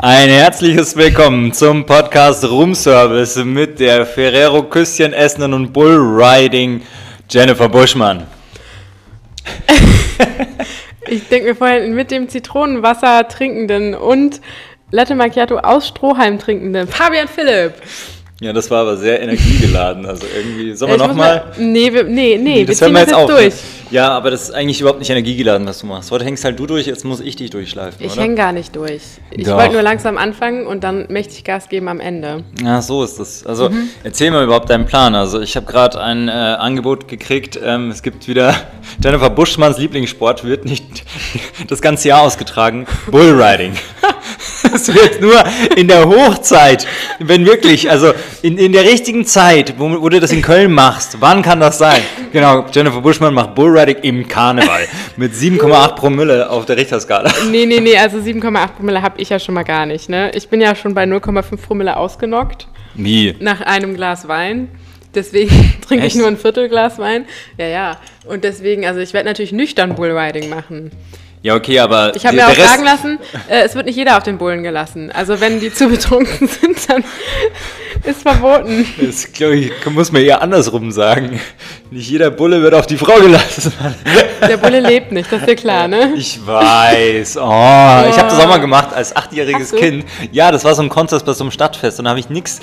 Ein herzliches Willkommen zum Podcast Room Service mit der Ferrero Küsschen essenden und Bullriding Jennifer Buschmann. ich denke mir vorhin mit dem Zitronenwasser trinkenden und Latte Macchiato aus Strohhalm trinkenden Fabian Philipp. Ja, das war aber sehr energiegeladen. Also irgendwie, sollen wir nochmal? Nee, wir, nee, nee, das wir ziehen wir jetzt, jetzt auf. durch. Ja, aber das ist eigentlich überhaupt nicht energiegeladen, was du machst. Heute hängst halt du durch, jetzt muss ich dich durchschleifen, Ich hänge gar nicht durch. Ich wollte nur langsam anfangen und dann mächtig Gas geben am Ende. Ja, so ist das. Also Mhm. erzähl mal überhaupt deinen Plan. Also ich habe gerade ein äh, Angebot gekriegt. Ähm, es gibt wieder Jennifer Buschmanns Lieblingssport wird nicht das ganze Jahr ausgetragen. Bullriding. Es wird nur in der Hochzeit, wenn wirklich, also in, in der richtigen Zeit, wo, wo du das in Köln machst. Wann kann das sein? Genau, Jennifer Buschmann macht Bullriding im Karneval mit 7,8 Promille auf der Richterskala. Nee, nee, nee, also 7,8 Promille habe ich ja schon mal gar nicht. Ne? Ich bin ja schon bei 0,5 Promille ausgenockt Wie? nach einem Glas Wein. Deswegen trinke ich nur ein Viertelglas Wein. Ja, ja. Und deswegen, also ich werde natürlich nüchtern Bullriding machen. Ja, okay, aber Ich habe mir auch Rest- sagen lassen, äh, es wird nicht jeder auf den Bullen gelassen. Also wenn die zu betrunken sind, dann ist verboten. Das glaube ich, muss man eher andersrum sagen. Nicht jeder Bulle wird auf die Frau gelassen. Der Bulle lebt nicht, das ist dir klar, ne? Ich weiß. Oh, ich habe das auch mal gemacht als achtjähriges? Kind. Ja, das war so ein Contest bei so einem Stadtfest und da habe ich nichts,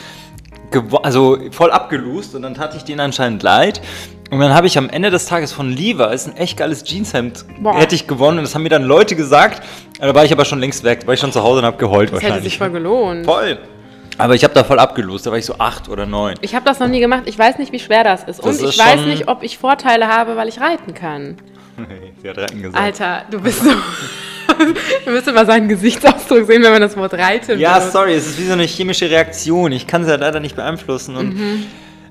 also voll abgelust und dann tat ich denen anscheinend leid. Und dann habe ich am Ende des Tages von Levi's ein echt geiles Jeanshemd Boah. hätte ich gewonnen und das haben mir dann Leute gesagt. Da war ich aber schon längst weg, war ich schon zu Hause und habe geheult Das hätte sich voll gelohnt. voll. Aber ich habe da voll abgelost, da war ich so acht oder neun. Ich habe das noch nie gemacht. Ich weiß nicht, wie schwer das ist. Und Das ich ist weiß schon- nicht, ob ich Vorteile habe, weil ich reiten kann. Sie hat retten gesagt. Alter, du bist so. Ihr müsst mal seinen Gesichtsausdruck sehen, wenn man das Wort reiten Ja, benutzt. sorry, es ist wie so eine chemische Reaktion. Ich kann sie ja leider nicht beeinflussen. Und Mhm.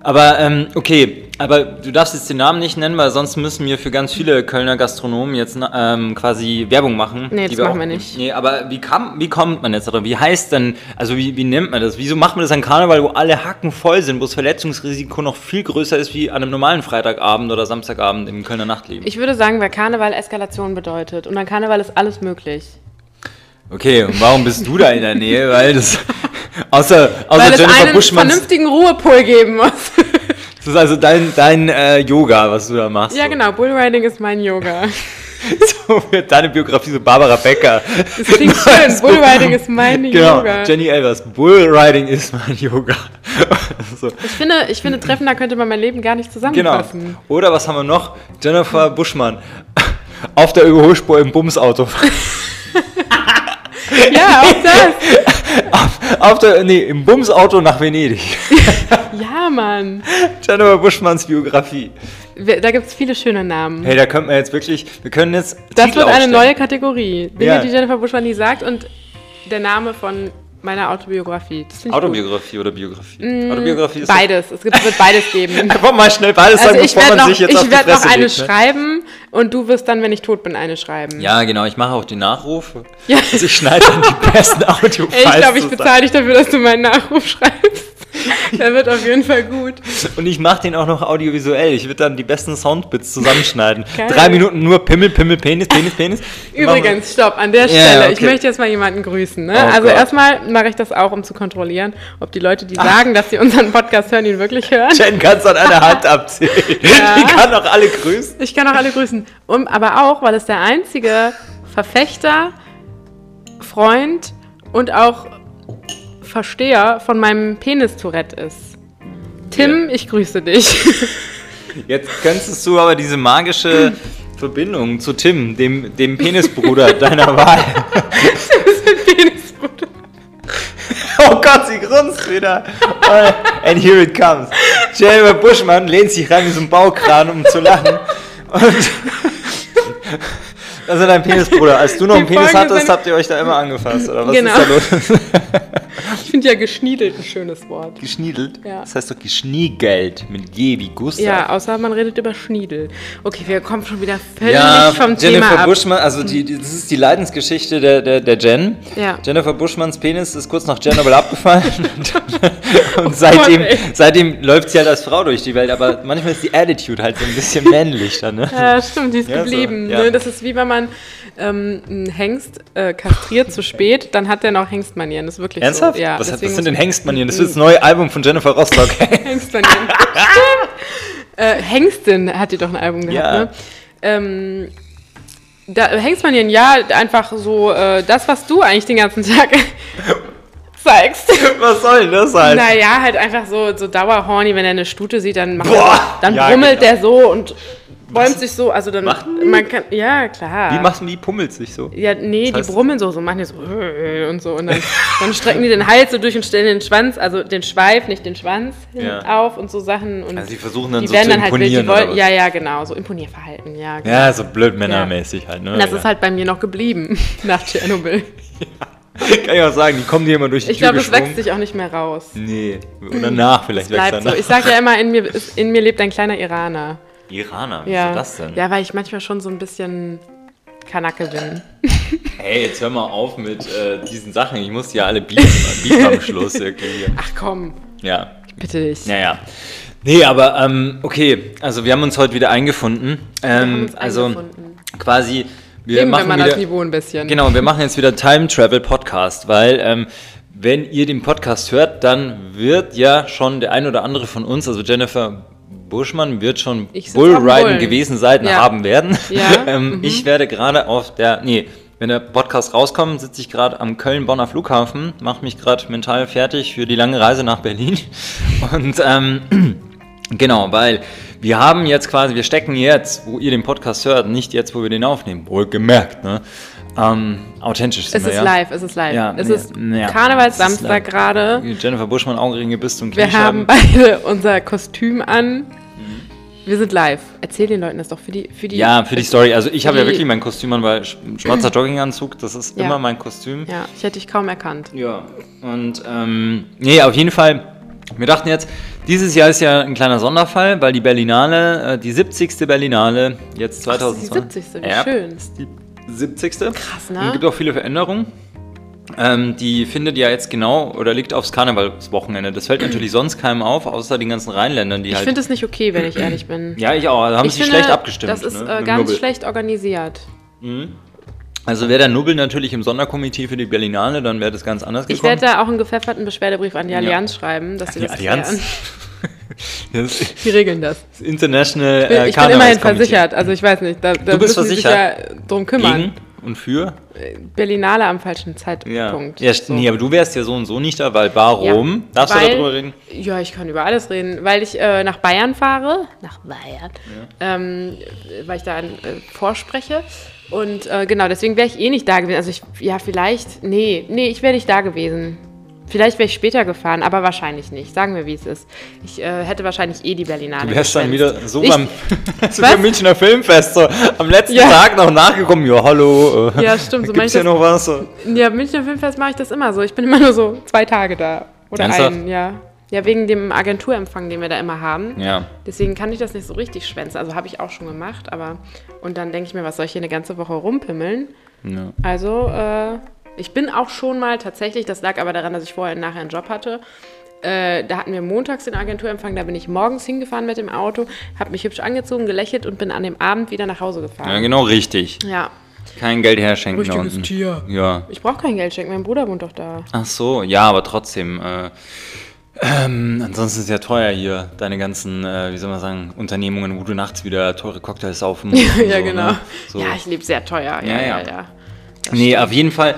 Aber ähm, okay, aber du darfst jetzt den Namen nicht nennen, weil sonst müssen wir für ganz viele Kölner Gastronomen jetzt ähm, quasi Werbung machen. Nee, das machen auch- wir nicht. Nee, aber wie, kam, wie kommt man jetzt oder wie heißt denn, also wie, wie nennt man das? Wieso macht man das an Karneval, wo alle Hacken voll sind, wo das Verletzungsrisiko noch viel größer ist wie an einem normalen Freitagabend oder Samstagabend im Kölner Nachtleben? Ich würde sagen, weil Karneval Eskalation bedeutet. Und an Karneval ist alles möglich. Okay, und warum bist du da in der Nähe? Weil das, außer, außer weil es Jennifer einen Buschmanns vernünftigen Ruhepol geben muss. Das ist also dein, dein äh, Yoga, was du da machst. ja, genau. Bullriding ist mein Yoga. So wird deine Biografie so Barbara Becker. Das klingt schön. Bullriding ist mein Genau, Yoga. Jenny Elvers. Bullriding ist mein Yoga. so, Ich finde, ich finde, treffender könnte man mein Leben gar nicht genau. zusammenfassen. Oder was haben wir noch? Jennifer Buschmann. Auf der Überholspur im Bumsauto. Ja, auch das. Auf der, nee, im Bumsauto nach Venedig. Ja, Mann. Jennifer Buschmanns Biografie. Da gibt es viele schöne Namen. Hey, da könnten wir jetzt wirklich, wir können jetzt Das Titel wird eine aufstellen. neue Kategorie. Dinge, Ja. die Jennifer Buschmann nie sagt und der Name von meiner Autobiografie. Ich Autobiografie oder Biografie? Autobiografie gut. ist Beides. Es gibt, wird beides geben. Einfach mal schnell beides Also sagen, ich bevor werde man noch, sich jetzt auf ich die werd noch Fresse eine legt, ne? schreiben und du wirst dann, wenn ich tot bin, eine schreiben. Ja, genau, ich mache auch die Nachrufe. Ja. Also ich schneide dann die besten audio Ey, ich glaube, ich bezahle dich dafür, dass du meinen Nachruf schreibst. Der wird auf jeden Fall gut. Und ich mache den auch noch audiovisuell. Ich würde dann die besten Soundbits zusammenschneiden. Geil. Drei Minuten nur Pimmel, Pimmel, Penis, Penis, Penis. Übrigens, stopp, an der Ja, Stelle. Ich okay. möchte jetzt mal jemanden grüßen. Ne? Oh also Gott. erstmal mache ich das auch, um zu kontrollieren, ob die Leute, die sagen, dass sie unseren Podcast hören, ihn wirklich hören. Jen kannst an einer Hand abzählen. Die kann auch alle grüßen. Ich kann auch alle grüßen. Um, aber auch, weil es der einzige Verfechter, Freund und auch Versteher von meinem Penis-Tourette ist. Tim, ich grüße dich. Jetzt könntest du aber diese magische Verbindung zu Tim, dem, dem Penisbruder deiner Wahl. Penisbruder. Oh Gott, sie grunzt wieder. And here it comes. Jennifer Buschmann lehnt sich rein wie so ein Baukran, um zu lachen. Und das ist dein Penisbruder. Als du noch einen Penis hattest, habt ihr euch da immer angefasst, oder was Genau. ist da los? Ich finde ja geschniedelt ein schönes Wort. Geschniedelt? Ja. Das heißt doch geschniegelt mit G wie Gustav. Ja, außer man redet über Schniedel. Okay, wir kommen schon wieder völlig Ja, vom Jennifer Thema ab. Buschmann, also die, die, das ist die Leidensgeschichte der, der, der Jen. Ja. Jennifer Buschmanns Penis ist kurz nach Chernobyl abgefallen. und seitdem, Oh ey. seitdem läuft sie halt als Frau durch die Welt, aber manchmal ist die Attitude halt so ein bisschen männlich dann, ne? Ja, stimmt, die ist Ja, so, geblieben. ja. Ne? Das ist wie wenn man ähm, einen Hengst äh, kastriert zu spät, dann hat der noch Hengstmanieren. Das ist wirklich Ernsthaft? so. Ja, was, hat, was sind denn Hengstmanieren? Das ist das neue Album von Jennifer Rostock. Hengstmanieren. Äh, Hengstin hat die doch ein Album gehabt, Ja. ne? Ähm, da, Hengstmanieren, ja, einfach so äh, das, was du eigentlich den ganzen Tag zeigst. was soll denn das halt? Naja, halt einfach so, so dauerhorny, wenn er eine Stute sieht, dann, macht Boah, er, dann ja, brummelt genau. der so und bäumt sich so, also dann, die? man kann, ja, klar. Wie machen die? Pummelt sich so? Ja, nee, Das heißt- die brummeln so, so machen die so äh, und so und dann, dann strecken die den Hals so durch und stellen den Schwanz, also den Schweif, nicht den Schwanz Ja. auf und so Sachen und Also sie versuchen dann die so werden zu dann halt wild, imponieren. die wollen, oder was? ja, ja, genau, so Imponierverhalten, ja. Genau. ja, so blöd männermäßig halt. Ne? Und das ja. ist halt bei mir noch geblieben nach Tschernobyl. Kann ich auch sagen, die kommen dir immer durch die Ich Tür glaube, das wächst sich auch nicht mehr raus. Nee, oder nach vielleicht wächst Bleibt er so. nach. Ich sage ja immer, in mir, in mir lebt ein kleiner Iraner. Iraner, wie Ja. ist das denn? ja, weil ich manchmal schon so ein bisschen Kanacke bin. Hey, jetzt hör mal auf mit äh, diesen Sachen. Ich muss die ja alle bieten, bieten am Schluss irgendwie. Ach komm, Ja, bitte dich. naja. Nee, aber ähm, okay, also wir haben uns heute wieder eingefunden. Wir Ähm, also eingefunden. quasi, wir Heben wir machen mal wieder, das Niveau ein bisschen. Genau, wir machen jetzt wieder Time Travel Podcast, weil ähm, wenn ihr den Podcast hört, dann wird ja schon der ein oder andere von uns, also Jennifer Buschmann, wird schon Bullriden gewesen sein, Ja. haben werden. Ja, ähm, Ich werde gerade auf der, nee, wenn der Podcast rauskommt, sitze ich gerade am Köln-Bonner Flughafen, mache mich gerade mental fertig für die lange Reise nach Berlin. Und ähm, Genau, weil wir haben jetzt quasi, wir stecken jetzt, wo ihr den Podcast hört, nicht jetzt, wo wir den aufnehmen. Wohlgemerkt, ne? Ähm, authentisch sind Es wir, ist ja. live, es ist live. Ja, es ja, ist ja. Karnevalssamstag Es ist gerade. Jennifer Buschmann, Augenringe bis zum Wir haben beide unser Kostüm an. Wir sind live. Erzähl den Leuten das doch für die. Für die Ja, für die Story. Also ich habe ja wirklich mein Kostüm an, weil sch- schwarzer Jogginganzug, das ist Ja. immer mein Kostüm. Ja, ich hätte dich kaum erkannt. Ja, und ähm, nee, auf jeden Fall, wir dachten jetzt, dieses Jahr ist ja ein kleiner Sonderfall, weil die Berlinale, äh, die 70. Berlinale, jetzt Ach, das ist 2020. die 70. Wie Ja, schön. ist die 70. Krass, Und ne? gibt auch viele Veränderungen. Ähm, die findet ja jetzt genau oder liegt aufs Karnevalswochenende. Das fällt natürlich sonst keinem auf, außer den ganzen Rheinländern, die Ich halt. finde es nicht okay, wenn ich ehrlich bin. ja, ich auch. Da haben ich sie finde, schlecht abgestimmt. Das ist ne, äh, ganz Nubbel. schlecht organisiert. Also wäre der Nubbel natürlich im Sonderkomitee für die Berlinale, dann wäre das ganz anders Ich gekommen. werde da auch einen gepfefferten Beschwerdebrief an die Allianz schreiben, dass sie die das Allianz. klären. Das ist Die regeln das. das International Ich bin, äh, ich bin immerhin versichert, also ich weiß nicht. Da, da Du bist sie sich versichert? ja drum kümmern. Gegen und für? Berlinale am falschen Ja. Zeitpunkt. ja So. Nee, aber du wärst ja so und so nicht da, weil warum? Ja, Darfst weil- du darüber reden? Ja, ich kann über alles reden, weil ich äh, nach Bayern fahre. Nach Bayern. Ähm, weil ich da äh, vorspreche. Und äh, genau, deswegen wäre ich eh nicht da gewesen. Also ich, ja, vielleicht, nee, nee, ich wäre nicht da gewesen. Vielleicht wäre ich später gefahren, aber wahrscheinlich nicht. Sagen wir, wie es ist. Ich äh, hätte wahrscheinlich eh die Berlinale Du wärst dann wieder so Ich- beim Münchner Filmfest, so am letzten Ja. Tag noch nachgekommen, ja, hallo. Äh, Ja, stimmt, so Gibt's hier das- noch was? So. Ja, Münchner Filmfest mache ich das immer so. Ich bin immer nur so zwei Tage da. Oder Ernsthaft? einen, ja. Ja, wegen dem Agenturempfang, den wir da immer haben. Ja. Deswegen kann ich das nicht so richtig schwänzen. Also habe ich auch schon gemacht, aber. Und dann denke ich mir, was soll ich hier eine ganze Woche rumpimmeln? ja. Also, äh, ich bin auch schon mal tatsächlich, das lag aber daran, dass ich vorher und nachher einen Job hatte. Äh, da hatten wir montags den Agenturempfang, da bin ich morgens hingefahren mit dem Auto, habe mich hübsch angezogen, gelächelt und bin an dem Abend wieder nach Hause ja, gefahren. genau richtig. Ja, Kein Geld herschenken Richtiges. Tier. Ja. ich brauche kein Geld schenken, mein Bruder wohnt doch da. Ach so, ja, aber trotzdem. Äh, ähm, ansonsten ist es ja teuer hier, deine ganzen, äh, wie soll man sagen, Unternehmungen, wo du nachts wieder teure Cocktails saufen musst. und ja, so, genau. Ne? So. Ja, ich lebe sehr teuer. Ja, Ja, ja, ja. ja. Nee, auf jeden Fall.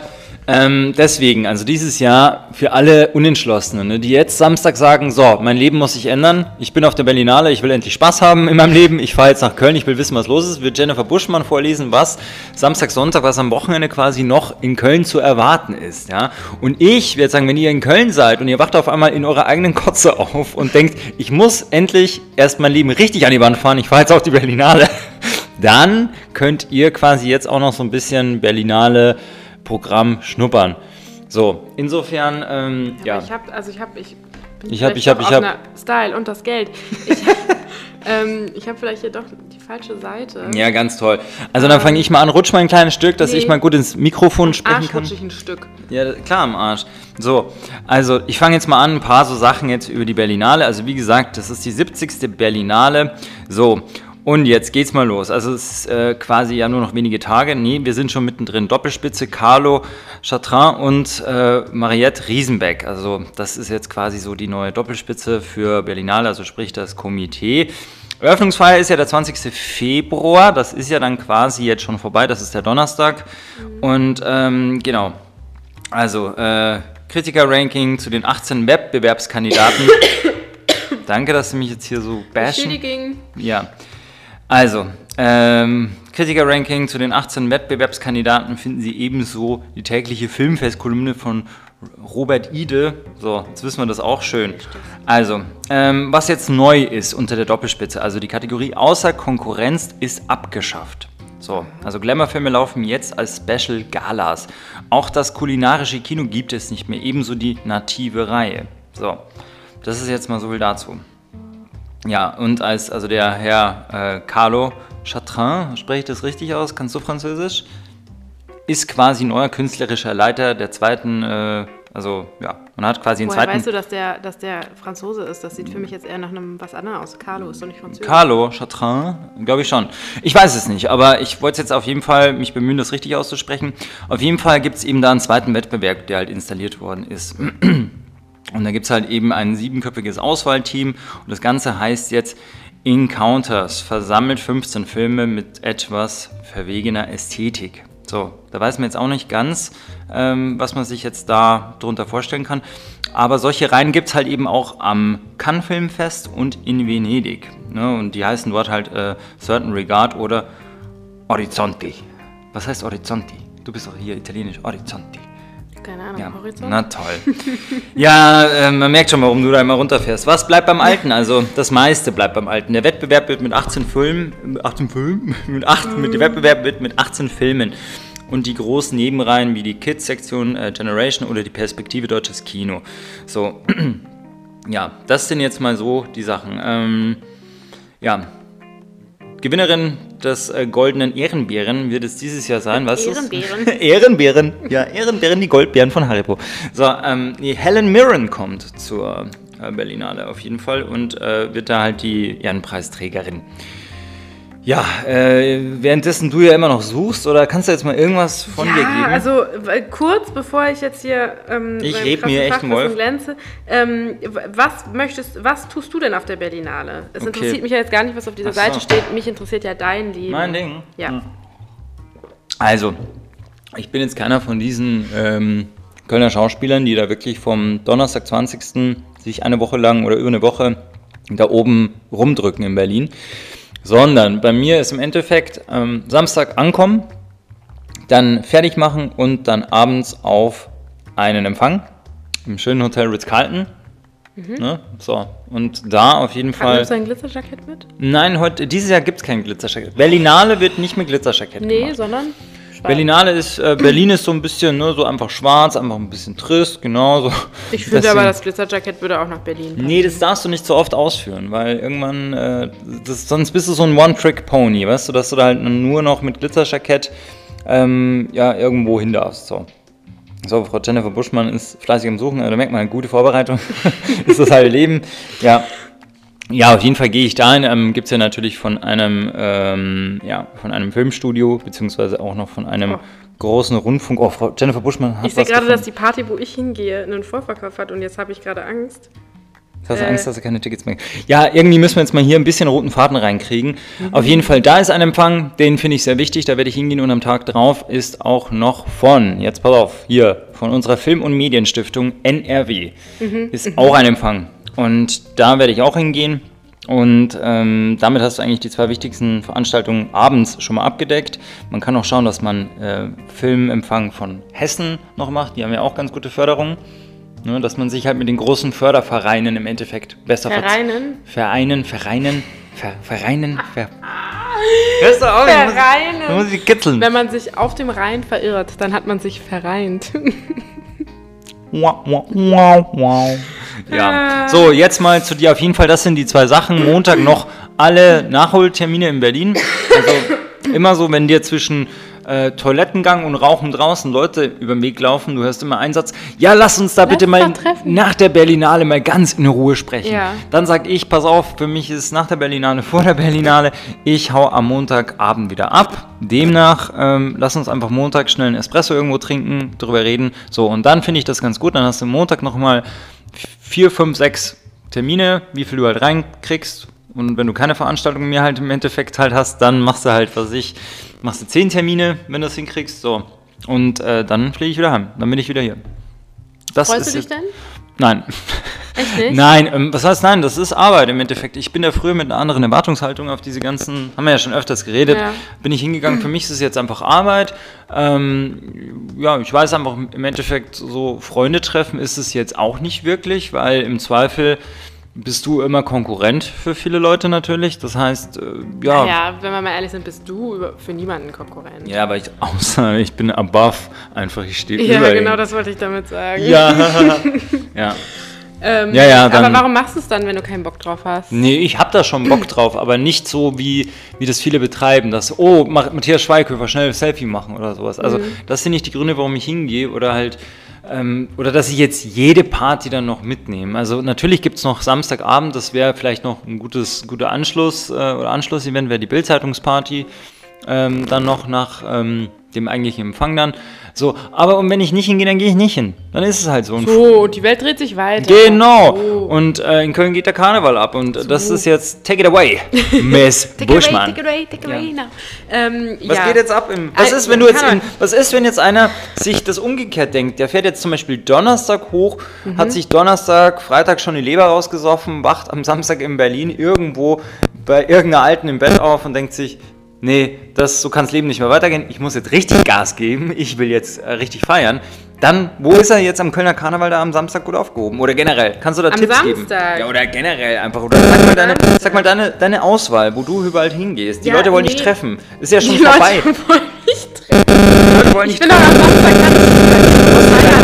Ähm, deswegen, also dieses Jahr für alle Unentschlossenen, ne, die jetzt Samstag sagen, so, mein Leben muss sich ändern, ich bin auf der Berlinale, ich will endlich Spaß haben in meinem Leben, ich fahre jetzt nach Köln, ich will wissen, was los ist, wird Jennifer Buschmann vorlesen, was Samstag, Sonntag, was am Wochenende quasi noch in Köln zu erwarten ist, ja. Und ich werde sagen, wenn ihr in Köln seid und ihr wacht auf einmal in eurer eigenen Kotze auf und denkt, ich muss endlich erst mein Leben richtig an die Wand fahren, ich fahre jetzt auf die Berlinale, dann könnt ihr quasi jetzt auch noch so ein bisschen Berlinale Programm schnuppern. So, insofern, ähm, ja. Ich habe, also ich habe, ich bin Ich hab- vielleicht ich hab- doch ich auf hab- einer Style und das Geld. Ich, ähm, ich habe vielleicht hier doch die falsche Seite. Ja, ganz toll. Also dann fange ich mal an, rutsch mal ein kleines Stück, dass Nee. ich mal gut ins Mikrofon sprechen Arsch kann. rutsche ich ein Stück. Ja, klar, am Arsch. So, also ich fange jetzt mal an, ein paar so Sachen jetzt über die Berlinale. Also wie gesagt, das ist die 70. Berlinale. So, und jetzt geht's mal los. Also es ist äh, quasi ja nur noch wenige Tage. Nee, wir sind schon mittendrin. Doppelspitze Carlo Chatrin und äh, Mariette Riesenbeck. Also das ist jetzt quasi so die neue Doppelspitze für Berlinale, also sprich das Komitee. Eröffnungsfeier ist ja der 20. Februar, das ist ja dann quasi jetzt schon vorbei, das ist der Donnerstag. Und ähm, genau, also, äh, Kritiker-Ranking zu den 18 Wettbewerbskandidaten. Danke, dass du mich jetzt hier so bashen. Entschuldigung. Ja. Also, ähm, Kritiker-Ranking zu den 18 Wettbewerbskandidaten finden Sie ebenso die tägliche Filmfestkolumne von Robert Ide. So, jetzt wissen wir das auch schön. Also, ähm, was jetzt neu ist unter der Doppelspitze, also die Kategorie außer Konkurrenz ist abgeschafft. So, also Glamour-Filme laufen jetzt als Special Galas. Auch das kulinarische Kino gibt es nicht mehr, ebenso die native Reihe. So, das ist jetzt mal so viel dazu. Ja, und als also der Herr äh, Carlo Chatrin, spreche ich das richtig aus? Kannst du Französisch? Ist quasi neuer künstlerischer Leiter der zweiten, äh, also ja, man hat quasi einen Woher zweiten. weißt du, dass der, dass der Franzose ist? Das sieht für mich jetzt eher nach einem was anderem aus. Carlo ist doch nicht Französisch. Carlo Chatrin, glaube ich schon. Ich weiß es nicht, aber ich wollte jetzt auf jeden Fall mich bemühen, das richtig auszusprechen. Auf jeden Fall gibt es eben da einen zweiten Wettbewerb, der halt installiert worden ist. Und da gibt es halt eben ein siebenköpfiges Auswahlteam und das Ganze heißt jetzt Encounters, versammelt 15 Filme mit etwas verwegener Ästhetik. So, da weiß man jetzt auch nicht ganz, ähm, was man sich jetzt da drunter vorstellen kann. Aber solche Reihen gibt es halt eben auch am Cannes Filmfest und in Venedig. Ne? Und die heißen dort halt äh, Certain Regard oder Orizzonti. Was heißt Orizzonti? Du bist doch hier italienisch. Orizzonti. Keine Ahnung, Ja, Horizont. na toll. ja, äh, man merkt schon, warum du da immer runterfährst. Was bleibt beim Alten? Also das meiste bleibt beim Alten. Der Wettbewerb wird mit 18 Filmen, mit 18 Filmen, mit 8, mit, der Wettbewerb wird mit 18 Filmen und die großen Nebenreihen wie die Kids-Sektion äh, Generation oder die Perspektive Deutsches Kino. So, ja, das sind jetzt mal so die Sachen. Ähm, ja, Gewinnerin des äh, goldenen Ehrenbären wird es dieses Jahr sein. Was ist- Ehrenbären? Ehrenbären. Ja, Ehrenbären, die Goldbären von Haribo. So, ähm, die Helen Mirren kommt zur äh, Berlinale auf jeden Fall und äh, wird da halt die Ehrenpreisträgerin. Ja, äh, währenddessen du ja immer noch suchst, oder kannst du jetzt mal irgendwas von dir Ja, geben? also w- kurz bevor ich jetzt hier ähm, Ich krassen mir echt Wolf. glänze, ähm, was möchtest, was tust du denn auf der Berlinale? Es Okay. interessiert mich ja jetzt gar nicht, was auf dieser so. Seite steht. Mich interessiert ja dein Leben. Mein Ding. Ja. Hm. Also, ich bin jetzt keiner von diesen ähm, Kölner Schauspielern, die da wirklich vom Donnerstag 20. sich eine Woche lang oder über eine Woche da oben rumdrücken in Berlin. Sondern bei mir ist im Endeffekt ähm, Samstag ankommen, dann fertig machen und dann abends auf einen Empfang im schönen Hotel Ritz-Carlton. Ne? So, und da auf jeden Fall. Nimmst du ein Glitzerjackett mit? Nein, heute, dieses Jahr gibt es kein Glitzerjackett. Berlinale wird nicht mit Glitzerjackett Nee, gemacht. sondern schwarz. Berlinale ist, äh, Berlin ist so ein bisschen, ne, so einfach schwarz, einfach ein bisschen trist, genau so. Ich finde Deswegen- aber, das Glitzerjackett würde auch nach Berlin passen. Nee, das darfst du nicht so oft ausführen, weil irgendwann, äh, das, sonst bist du so ein One-Trick-Pony, weißt du, dass du da halt nur noch mit Glitzerjackett ähm, ja, irgendwo hin darfst. So. So, Frau Jennifer Buschmann ist fleißig am Suchen, also da merkt man, gute Vorbereitung ist das halbe Leben. Ja. Ja, auf jeden Fall gehe ich dahin. Ähm, Gibt es ja natürlich von einem, ähm, ja, von einem Filmstudio, beziehungsweise auch noch von einem Oh. großen Rundfunk. Oh, Frau Jennifer Buschmann hat Ich sehe gerade, gefunden. dass die Party, wo ich hingehe, einen Vorverkauf hat und jetzt habe ich gerade Angst. Jetzt hast du Äh. Angst, dass du keine Tickets mehr Ja, irgendwie müssen wir jetzt mal hier ein bisschen roten Faden reinkriegen. Mhm. Auf jeden Fall, da ist ein Empfang, den finde ich sehr wichtig, da werde ich hingehen und am Tag drauf ist auch noch von, jetzt pass auf, hier, von unserer Film- und Medienstiftung NRW Mhm. ist auch ein Empfang. Und da werde ich auch hingehen. Und ähm, damit hast du eigentlich die zwei wichtigsten Veranstaltungen abends schon mal abgedeckt. Man kann auch schauen, dass man äh, Filmempfang von Hessen noch macht. Die haben ja auch ganz gute Förderung. Ne, dass man sich halt mit den großen Fördervereinen im Endeffekt besser Vereinen? Vereinen, Vereinen, Ver, Vereinen, Ver Hörst du auf? Vereinen. Ich muss, ich muss ich kitzeln. Wenn man sich auf dem Rhein verirrt, dann hat man sich vereint. Ja, so, jetzt mal zu dir auf jeden Fall. Das sind die zwei Sachen. Montag noch alle Nachholtermine in Berlin. Also immer so, wenn dir zwischen äh, Toilettengang und Rauchen draußen Leute über den Weg laufen, du hörst immer einen Satz, ja, lass uns da Lass bitte mal treffen. nach der Berlinale mal ganz in Ruhe sprechen. Ja. Dann sag ich, pass auf, für mich ist nach der Berlinale, vor der Berlinale, ich hau am Montagabend wieder ab. Demnach, ähm, lass uns einfach Montag schnell einen Espresso irgendwo trinken, drüber reden. So, und dann finde ich das ganz gut. Dann hast du Montag nochmal vier, fünf, sechs Termine, wie viel du halt reinkriegst. Und wenn du keine Veranstaltung mehr halt im Endeffekt halt hast, dann machst du halt, was ich, machst du zehn Termine, wenn du das hinkriegst. So. Und äh, dann fliege ich wieder heim. Dann bin ich wieder hier. Das Freust du dich denn? Nein. Echt nicht? Nein, ähm, was heißt nein? Das ist Arbeit im Endeffekt. Ich bin da früher mit einer anderen Erwartungshaltung auf diese ganzen, haben wir ja schon öfters geredet, Ja. bin ich hingegangen. Für mich ist es jetzt einfach Arbeit. Ähm, ja, ich weiß einfach im Endeffekt, so Freunde treffen ist es jetzt auch nicht wirklich, weil im Zweifel bist du immer Konkurrent für viele Leute natürlich. Das heißt, äh, ja. Ja, wenn wir mal ehrlich sind, bist du für niemanden Konkurrent. Ja, aber ich, außer ich bin above, einfach ich stehe Ja, über genau ihm. das wollte ich damit sagen. Ja, ja. Ähm, Ja, ja, aber dann- warum machst du es dann, wenn du keinen Bock drauf hast? Nee, ich hab da schon Bock drauf, aber nicht so, wie, wie das viele betreiben, dass, oh, Matthias Schweighöfer, schnell ein Selfie machen oder sowas. Also, das sind nicht die Gründe, warum ich hingehe oder halt, ähm, oder dass ich jetzt jede Party dann noch mitnehme. Also, natürlich gibt's noch Samstagabend, das wäre vielleicht noch ein gutes, guter Anschluss äh, oder Anschlussevent, wäre die Bildzeitungsparty ähm, dann noch nach ähm, dem eigentlichen Empfang dann. So, aber und wenn ich nicht hingehe, dann gehe ich nicht hin. Dann ist es halt so. Und So, und die Welt dreht sich weiter. Genau. So. Und äh, in Köln geht der Karneval ab. Und das ist jetzt Take it away, Miss Take it away, Buschmann. take it away, take it away now. Ähm, Was ja. geht jetzt ab? Im, was Äh, ist, wenn du jetzt in, was ist, wenn jetzt einer sich das umgekehrt denkt? Der fährt jetzt zum Beispiel Donnerstag hoch, Mhm. hat sich Donnerstag, Freitag schon die Leber rausgesoffen, wacht am Samstag in Berlin irgendwo bei irgendeiner Alten im Bett auf und denkt sich, nee, das, so kann das Leben nicht mehr weitergehen. Ich muss jetzt richtig Gas geben. Ich will jetzt äh, richtig feiern. Dann, wo ist er jetzt am Kölner Karneval da am Samstag gut aufgehoben? Oder generell? Kannst du da Am Tipps geben? Samstag? Ja, oder generell einfach. Oder sag mal, deine, sag mal deine, deine Auswahl, wo du überall hingehst. Die Ja, Leute wollen nee. dich treffen. Ist ja schon Die vorbei. Leute wollen mich treffen. Die Leute wollen Ich dich bin doch am Samstag ganz Hand.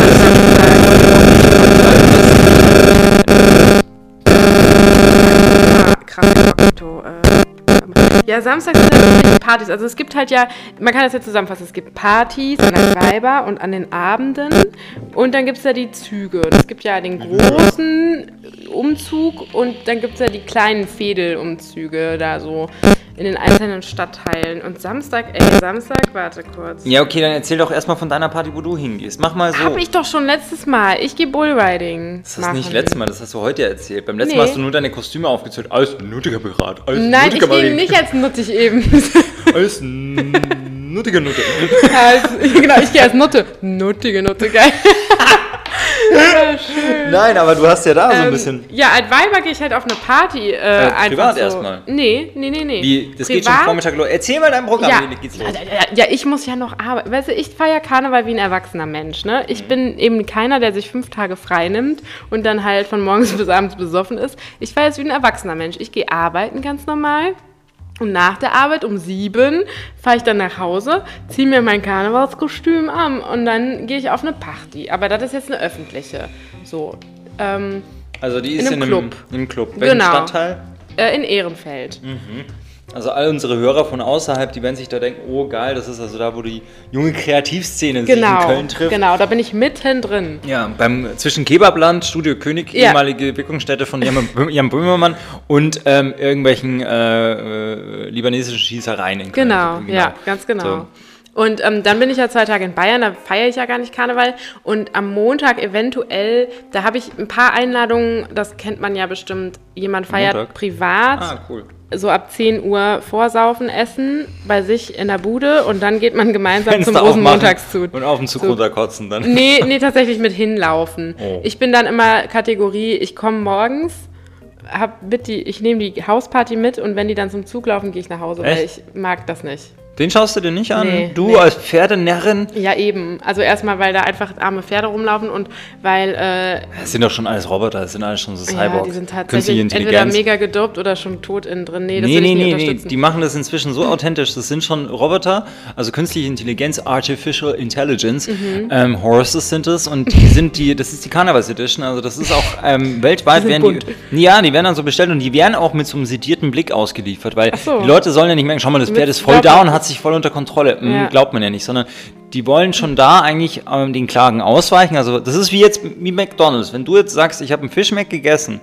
Krass, äh, ja, Samstag sind halt irgendwelche Partys. Also es gibt halt ja, man kann das jetzt zusammenfassen, es gibt Partys an der Weiber und an den Abenden und dann gibt es ja die Züge. Es gibt ja den großen Umzug und dann gibt es ja die kleinen Fädelumzüge da so in den einzelnen Stadtteilen. Und Samstag, ey, Samstag, warte kurz. Ja, okay, dann erzähl doch erstmal von deiner Party, wo du hingehst. Mach mal so. Hab ich doch schon letztes Mal. Ich gehe Bullriding. das hast nicht letztes Mal, das hast du heute erzählt. Beim letzten Nee. Mal hast du nur deine Kostüme aufgezählt. Als nutiger Pirat. Als Nein, ich nutiger gehe nicht als nuttig eben. Als nutiger Nutte. als, genau, ich gehe als Nutte. Nuttige Nutte, geil. Nein, aber du hast ja da so ein Ähm, bisschen. Ja, als Weiber gehe ich halt auf eine Party. Äh, einfach privat so. erstmal? Nee, nee, nee, nee. Wie, das geht schon Privat? Vormittag los. Erzähl mal dein Programm, Ja, wie geht's los? ja, ich muss ja noch arbeiten. Weißt du, ich feiere Karneval wie ein erwachsener Mensch. Ne? Mhm. Ich bin eben keiner, der sich fünf Tage frei nimmt und dann halt von morgens bis abends besoffen ist. Ich feiere es wie ein erwachsener Mensch. Ich gehe arbeiten ganz normal. Und nach der Arbeit um sieben fahre ich dann nach Hause, ziehe mir mein Karnevalskostüm an und dann gehe ich auf eine Party. Aber das ist jetzt eine öffentliche. So. Ähm, Also die ist in in einem einem Club. Im Club. Welchen Genau. Stadtteil? äh, in Ehrenfeld. Also all unsere Hörer von außerhalb, die werden sich da denken, oh geil, das ist also da, wo die junge Kreativszene sich in Genau, Köln trifft. genau, da bin ich mittendrin. Ja, beim zwischen Kebabland, Studio König, Ja. ehemalige Wirkungsstätte von Jan, Böhmermann und ähm, irgendwelchen äh, äh, libanesischen Schießereien in Köln. Genau, ja, ganz genau. Und ähm, dann bin ich ja zwei Tage in Bayern, da feiere ich ja gar nicht Karneval. Und am Montag eventuell, da habe ich ein paar Einladungen, das kennt man ja bestimmt. Jemand feiert Montag? privat, Ah, cool. So ab 10 Uhr vorsaufen, essen bei sich in der Bude und dann geht man gemeinsam zum Fenster aufmachen Rosenmontagszug. Und auf den Zug So. runterkotzen dann. Nee, nee, tatsächlich mit hinlaufen. Oh. Ich bin dann immer Kategorie, ich komme morgens, hab mit die, ich nehme die Hausparty mit und wenn die dann zum Zug laufen, gehe ich nach Hause, weil Echt? ich mag das nicht. Den schaust du dir nicht an? Nee, du nee. als Pferdenärrin? Ja, eben. Also erstmal, weil da einfach arme Pferde rumlaufen und weil äh, Das sind doch schon alles Roboter, das sind alles schon so ja, Cyborg. die sind tatsächlich entweder mega gedopt oder schon tot innen drin. Nee, das Nee, nee, nee, nee, die machen das inzwischen so authentisch. Das sind schon Roboter, also künstliche Intelligenz, Artificial Intelligence. Mhm. Ähm, Horses sind es und die sind die, das ist die Carnivals Edition, also das ist auch ähm, weltweit Die werden die, ja, die werden dann so bestellt und die werden auch mit so einem sedierten Blick ausgeliefert, weil so. die Leute sollen ja nicht merken, schau mal, das Pferd ist voll da und hat sich voll unter Kontrolle. Hm, Ja. Glaubt man ja nicht, sondern die wollen schon da eigentlich ähm, den Klagen ausweichen. Also das ist wie jetzt wie McDonalds. Wenn du jetzt sagst, ich habe einen Mac gegessen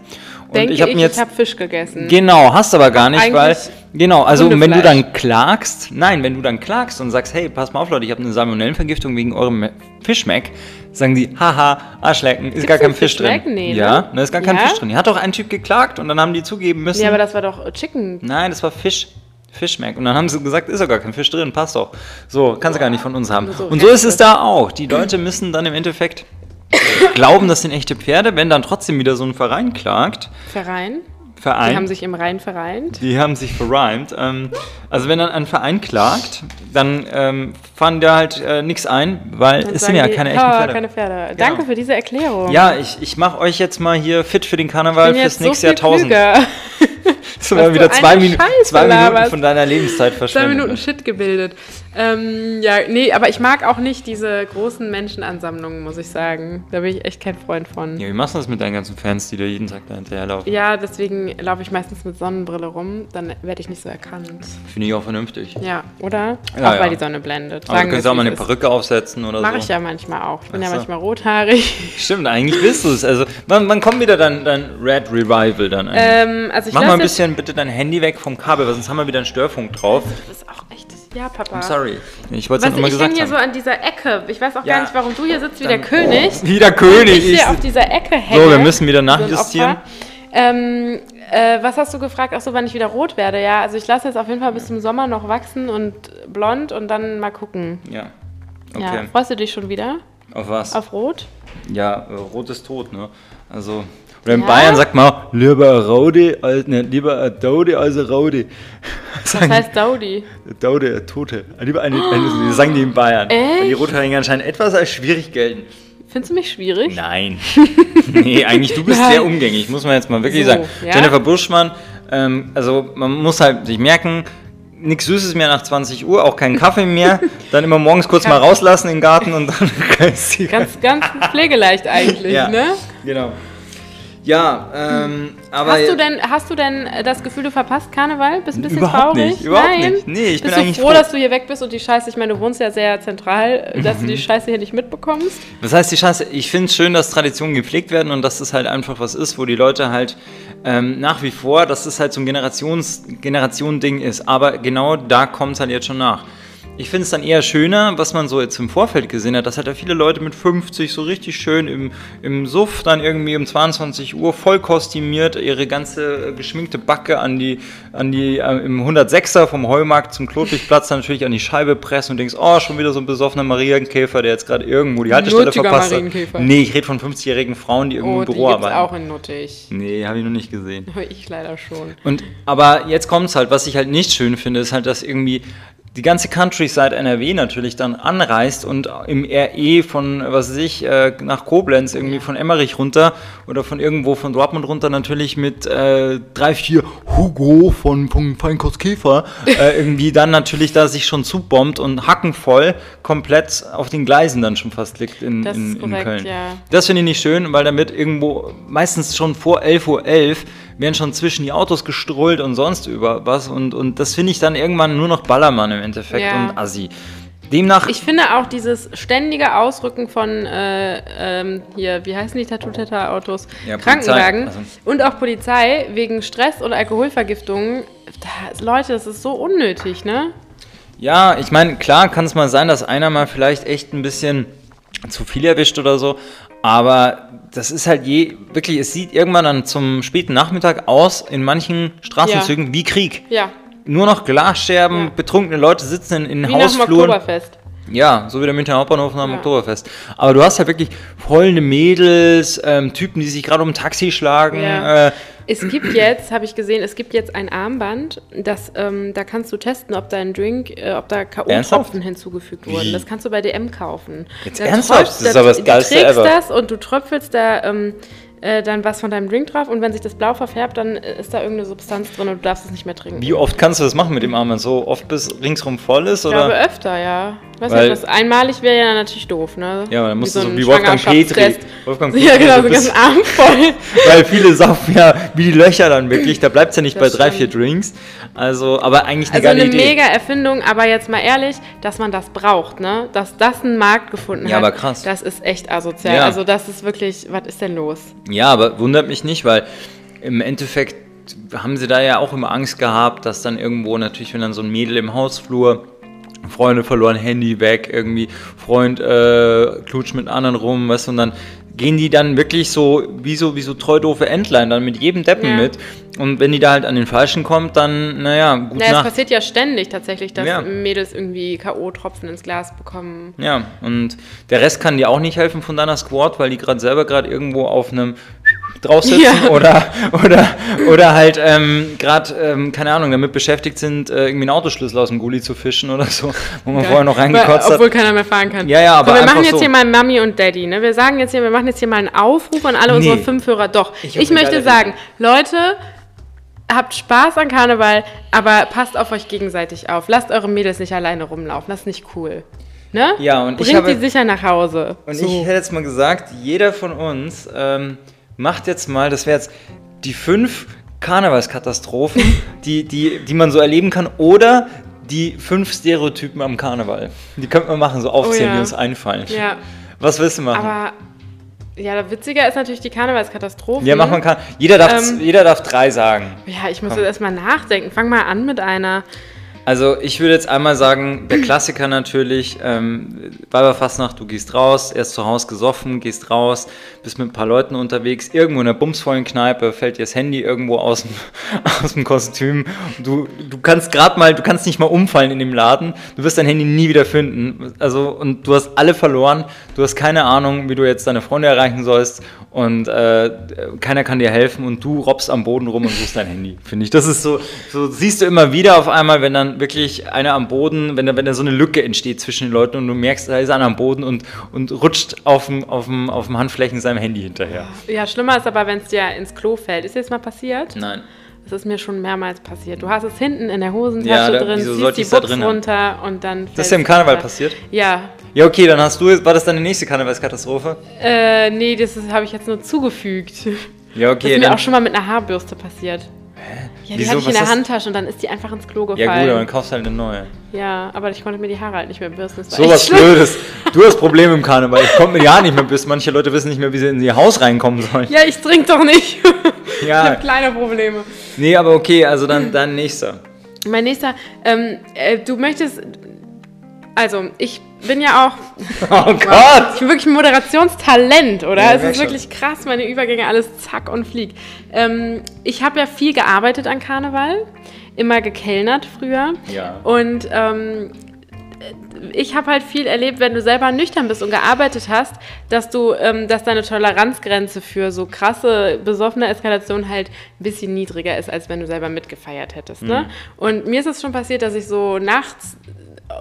und Denke ich habe mir jetzt ich habe Fisch gegessen. Genau, hast aber gar nicht, weil genau, also wenn du dann klagst, nein, wenn du dann klagst und sagst, hey, pass mal auf, Leute, ich habe eine Salmonellenvergiftung wegen eurem Fischmeck, sagen die, haha, Arschlecken, ist Gibt's gar kein einen Fisch drin. Nee, ja, ne? da ist gar kein Ja? Fisch drin. Hier hat doch ein Typ geklagt und dann haben die zugeben müssen. ja, aber das war doch Chicken. nein, das war Fisch. Fischmeck. Und dann haben sie gesagt, ist doch gar kein Fisch drin, passt doch. So, kannst du gar nicht von uns haben. Und so ist es da auch. Die Leute müssen dann im Endeffekt glauben, das sind echte Pferde, wenn dann trotzdem wieder so ein Verein klagt. Verein. Verein. Die haben sich im Rhein vereint. Die haben sich verreimt. Ähm, also wenn dann ein Verein klagt, dann ähm, fahren da halt äh, nichts ein, weil Dann es sind ja die, keine echten "Ah, Pferde. keine Pferde. Danke für diese Erklärung. Ja, ich, ich mache euch jetzt mal hier fit für den Karneval fürs nächste Jahrtausend. Das war wieder zwei, Minu Scheiße zwei Minuten von deiner Lebenszeit Zwei verschwendet. Minuten Shit gebildet. Ähm, ja, nee, aber ich mag auch nicht diese großen Menschenansammlungen, muss ich sagen. Da bin ich echt kein Freund von. Ja, wie machst du das mit deinen ganzen Fans, die da jeden Tag da hinterherlaufen? Ja, deswegen laufe ich meistens mit Sonnenbrille rum, dann werde ich nicht so erkannt. Finde ich auch vernünftig. Ja, oder? Ja, auch ja. weil die Sonne blendet. Aber du Sagen wir, auch mal eine. Perücke aufsetzen oder Mache so. ich ja manchmal auch. Ich bin Ach ja manchmal rothaarig. Stimmt, eigentlich bist du es. Also, wann, wann kommt wieder dein, dein Red Revival dann eigentlich? ähm, also ich Mach mal ein bisschen bitte dein Handy weg vom Kabel, weil sonst haben wir wieder einen Störfunk drauf. Das ist auch echt. Ja, Papa. I'm sorry. Ich wollte es ja nochmal ich gesagt hänge hier haben. so an dieser Ecke. Ich weiß auch Ja. gar nicht, warum du hier sitzt wie der Dann- König. Wie der König. Ich Ich, hier auf dieser Ecke hänge. so, wir müssen wieder so nachjustieren. Ähm, äh, was hast du gefragt? Ach so, wann ich wieder rot werde? Ja, also ich lasse jetzt auf jeden Fall bis zum Sommer noch wachsen und blond und dann mal gucken. Ja. Ja, Okay. freust du dich schon wieder Auf was? auf rot? ja, äh, rot ist tot, ne? Also. Oder in Ja? Bayern sagt man lieber Rode als ne, lieber Dode als ein Rode. Das heißt Daudi. Ein Tote. Lieber eine, eine, das sagen die in Bayern. Echt? Weil die Rothaarigen anscheinend etwas als schwierig gelten. Findest du mich schwierig? Nein. nee, eigentlich du bist Nein. sehr umgänglich, muss man jetzt mal wirklich So, sagen. ja? Jennifer Buschmann, ähm, also man muss halt sich merken, nichts Süßes mehr nach 20 Uhr, auch keinen Kaffee mehr, dann immer morgens kurz mal rauslassen in den Garten und dann kannst du Ganz, ganz pflegeleicht eigentlich, ja, ne? Genau. Ja, ähm, aber Hast du, denn, hast du denn das Gefühl, du verpasst Karneval? Bist ein bisschen Überhaupt traurig? nicht, überhaupt Nein? nicht. Nee, ich Bist bin du eigentlich froh, froh. dass du hier weg bist und die Scheiße, ich meine, du wohnst ja sehr zentral, dass du Mhm. die Scheiße hier nicht mitbekommst? Das heißt, die Chance, ich finde es schön, dass Traditionen gepflegt werden und dass es halt einfach was ist, wo die Leute halt ähm, nach wie vor, dass es halt so ein Generations Generation-Ding ist. Aber genau da kommt es halt jetzt schon nach. Ich finde es dann eher schöner, was man so jetzt im Vorfeld gesehen hat, dass halt da viele Leute mit 50 so richtig schön im, im Suff dann irgendwie um 22 Uhr voll kostümiert ihre ganze äh, geschminkte Backe an die, an die äh, im 106er vom Heumarkt zum Klotwigplatz dann natürlich an die Scheibe pressen und denkst, oh, schon wieder so ein besoffener Marienkäfer, der jetzt gerade irgendwo die Haltestelle verpasst hat. Nee, ich rede von 50-jährigen Frauen, die irgendwo Oh, im die Büro gibt's arbeiten. auch in Nuttig. Nee, habe ich noch nicht gesehen. Ich leider schon. Und, aber jetzt kommt's halt, was ich halt nicht schön finde, ist halt, dass irgendwie die ganze Countryside NRW natürlich dann anreist und im RE von, was weiß ich, äh, nach Koblenz, irgendwie von Emmerich runter oder von irgendwo von Dortmund runter natürlich mit äh, drei, vier Hugo von, von Feinkost Käfer äh, irgendwie dann natürlich da sich schon zubombt und hackenvoll komplett auf den Gleisen dann schon fast liegt in, in, in korrekt, Köln. ja. Das finde ich nicht schön, weil damit irgendwo meistens schon vor 11.11 Uhr werden schon zwischen die Autos gestrollt und sonst über was. Und, und das finde ich dann irgendwann nur noch Ballermann im Endeffekt Ja. und Assi. Demnach, Ich finde auch dieses ständige Ausrücken von äh, ähm, hier, wie heißen die Tattoo-Autos? Ja. Krankenwagen Also- und auch Polizei wegen Stress oder Alkoholvergiftungen. Da, Leute, das ist so unnötig, ne? ja, ich meine, klar kann es mal sein, dass einer mal vielleicht echt ein bisschen zu viel erwischt oder so. Aber das ist halt je, wirklich, es sieht irgendwann dann zum späten Nachmittag aus in manchen Straßenzügen wie Krieg. Ja, Nur noch Glasscherben, Ja. betrunkene Leute sitzen in, in wie nach dem Hausfluren. Oktoberfest. Ja, so wie der Münchner Hauptbahnhof nach dem Ja. Oktoberfest. Aber du hast halt wirklich vollende Mädels, ähm, Typen, die sich gerade um ein Taxi schlagen. Ja. Äh, es gibt jetzt, habe ich gesehen, es gibt jetzt ein Armband, das, ähm, da kannst du testen, ob dein Drink, äh, ob da? K.O.-Tropfen hinzugefügt wurden. Das kannst du bei DM kaufen. Jetzt Da ernsthaft? tropft- Das ist aber das Geilste Du trägst ever. das und du tröpfelst da ähm, äh, dann was von deinem Drink drauf und wenn sich das blau verfärbt, dann äh, ist da irgendeine Substanz drin und du darfst es nicht mehr trinken. Wie oft kannst du das machen mit dem Armband? So oft bis ringsrum voll ist? Ich glaube Oder? öfter, ja. Weiß Weil- nicht, das einmalig wäre ja natürlich doof, ne? Ja, dann musst du so ein wie Wolfgang Petri. Wolfgang Ja, Petri, genau, so so ganz Arm voll. Weil viele saufen ja wie die Löcher dann wirklich. Da bleibt es ja nicht Das bei drei, stimmt. vier Drinks. Also, aber eigentlich eine Also geile eine Idee. mega Erfindung, aber jetzt mal ehrlich, dass man das braucht, ne? Dass das einen Markt gefunden Ja, hat. aber krass. Das ist echt asozial. Ja. Also das ist wirklich, was ist denn los? Ja, aber wundert mich nicht, weil im Endeffekt haben sie da ja auch immer Angst gehabt, dass dann irgendwo natürlich, wenn dann so ein Mädel im Hausflur Freunde verloren, Handy weg, irgendwie Freund äh, klutscht mit anderen rum, weißt du, und dann gehen die dann wirklich so wie so, wie so treu doofe Entlein dann mit jedem Deppen Ja. mit. Und wenn die da halt an den Falschen kommt, dann, naja, gut Naja, es nach. passiert ja ständig tatsächlich, dass Ja. Mädels irgendwie K.O.-Tropfen ins Glas bekommen. Ja, und der Rest kann dir auch nicht helfen von deiner Squad, weil die gerade selber gerade irgendwo auf einem drauf sitzen Ja. oder, oder, oder halt ähm, gerade, ähm, keine Ahnung, damit beschäftigt sind, äh, irgendwie einen Autoschlüssel aus dem Gully zu fischen oder so, wo man vorher noch reingekotzt Obwohl hat. keiner mehr fahren kann. Ja, ja, aber so, wir machen jetzt so. hier mal Mami und Daddy, ne? Wir sagen jetzt hier, wir machen jetzt hier mal einen Aufruf an alle Nee. unsere fünf Hörer. Doch, Ich ich, möchte sagen, Leute, habt Spaß an Karneval, aber passt auf euch gegenseitig auf. Lasst eure Mädels nicht alleine rumlaufen, das ist nicht cool. Ne? Ja, und ich Bringt habe- die sicher nach Hause. Und so. ich hätte jetzt mal gesagt, jeder von uns ähm, macht jetzt mal, das wäre jetzt die fünf Karnevalskatastrophen, die, die, die man so erleben kann, oder die fünf Stereotypen am Karneval. Die könnten wir machen, so aufzählen, Oh ja. die uns einfallen. Ja, Was willst du machen? aber ja, witziger ist natürlich die Karnevalskatastrophe. ja, mach mal kann. Jeder darf, Ähm, jeder darf drei sagen. Ja, ich muss jetzt erstmal nachdenken. Fang mal an mit einer. Also ich würde jetzt einmal sagen, der Klassiker natürlich, ähm, du gehst raus, erst zu Hause gesoffen, gehst raus, bist mit ein paar Leuten unterwegs, irgendwo in einer bumsvollen Kneipe, fällt dir das Handy irgendwo aus dem, aus dem Kostüm. Du, du kannst gerade mal, du kannst nicht mal umfallen in dem Laden, du wirst dein Handy nie wieder finden. Also und du hast alle verloren, du hast keine Ahnung, wie du jetzt deine Freunde erreichen sollst und äh, keiner kann dir helfen und du robbst am Boden rum und suchst dein Handy, finde ich. Das ist so, so siehst du immer wieder auf einmal, wenn dann wirklich einer am Boden, wenn da, wenn da so eine Lücke entsteht zwischen den Leuten und du merkst, da ist einer am Boden und, und rutscht auf dem, auf, dem, auf dem Handflächen seinem Handy hinterher. Ja, schlimmer ist aber, wenn es dir ins Klo fällt. Ist dir das mal passiert? Nein. Das ist mir schon mehrmals passiert. Du hast es hinten in der Hosentasche Ja, da- drin, ziehst die Buchs drin haben? runter und dann Das ist ja im Karneval runter. passiert? Ja. Ja, okay, dann hast du, war das deine nächste Karnevalskatastrophe? Äh, nee, das habe ich jetzt nur zugefügt. Ja, Das okay. ist mir dann, auch schon mal mit einer Haarbürste passiert. Ja, die Wieso? hatte ich in der Handtasche und dann ist die einfach ins Klo gefallen. ja gut, aber dann kaufst du halt eine neue. Ja, aber ich konnte mir die Haare halt nicht mehr bürsten. So was schlimm. Blödes. Du hast Probleme im Karneval. Ich konnte mir ja nicht mehr bis. Manche Leute wissen nicht mehr, wie sie in ihr Haus reinkommen sollen. Ja, ich trinke doch nicht. Ja. Ich habe kleine Probleme. Nee, aber okay, also dann dein nächster. Mein nächster, ähm, äh, du möchtest, also ich bin ja auch, Oh Gott! ich bin wirklich ein Moderationstalent, oder? Ja, es ist schon. wirklich krass, meine Übergänge, alles zack und flieg. Ähm, ich habe ja viel gearbeitet an Karneval, immer gekellnert früher. Ja. Und ähm, ich habe halt viel erlebt, wenn du selber nüchtern bist und gearbeitet hast, dass du, ähm, dass deine Toleranzgrenze für so krasse besoffene Eskalation halt ein bisschen niedriger ist, als wenn du selber mitgefeiert hättest. Ne? Und mir ist es schon passiert, dass ich so nachts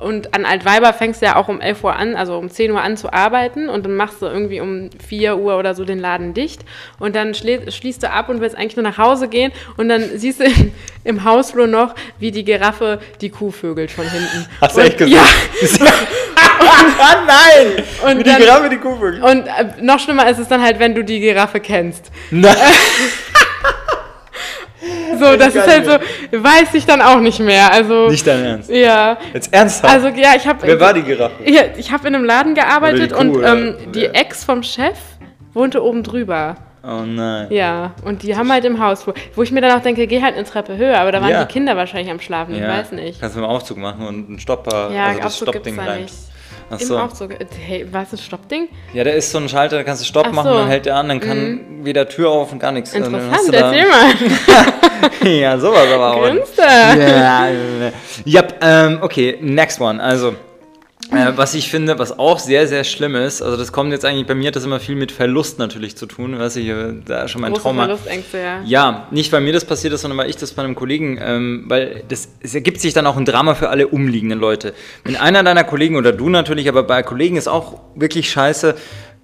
und an Altweiber fängst du ja auch um 11 Uhr an, also um 10 Uhr an zu arbeiten und dann machst du irgendwie um 4 Uhr oder so den Laden dicht und dann schließt du ab und willst eigentlich nur nach Hause gehen und dann siehst du im, im Hausflur noch, wie die Giraffe die Kuh vögelt von hinten. Hast du und, echt gesagt? Ja, ah, nein! Und Wie die dann- Giraffe die Kuhvögel. und äh, noch schlimmer ist es dann halt, wenn du die Giraffe kennst. Nein! So, das ist halt so, weiß ich dann auch nicht mehr. Also, Nicht dein Ernst. ja. Jetzt ernsthaft? Also, ja, ich habe. Wer war die Giraffe? Ja, ich habe in einem Laden gearbeitet die Kuh, und ähm, die? Ex vom Chef wohnte oben drüber. Oh nein. Ja, und die haben halt im Haus, wo, wo ich mir dann auch denke, geh halt eine Treppe höher, aber da waren Ja. die Kinder wahrscheinlich am Schlafen, ich weiß nicht. Kannst du einen Aufzug machen und einen Stopper, Ja, also das Aufzug gibt's Stoppding rein. Ach Im so. Aufzug. Hey, was ist Stoppding? Ja, da ist so ein Schalter, da kannst du Stopp Ach machen, so. Mhm. dann hält der an, dann kann weder Tür auf und gar nichts. Dann Interessant, du da- erzähl mal. ja, sowas aber auch. Grinst? Ja, ja, ähm, okay, next one. Also, Äh, was ich finde, was auch sehr, sehr schlimm ist, also das kommt jetzt eigentlich, bei mir hat das immer viel mit Verlust natürlich zu tun, was ich da schon mein Große Trauma. Verlustängste, ja. Ja, nicht weil mir das passiert ist, sondern weil ich das bei einem Kollegen, ähm, weil das, es ergibt sich dann auch ein Drama für alle umliegenden Leute. Wenn einer deiner Kollegen oder du natürlich, aber bei Kollegen ist auch wirklich scheiße,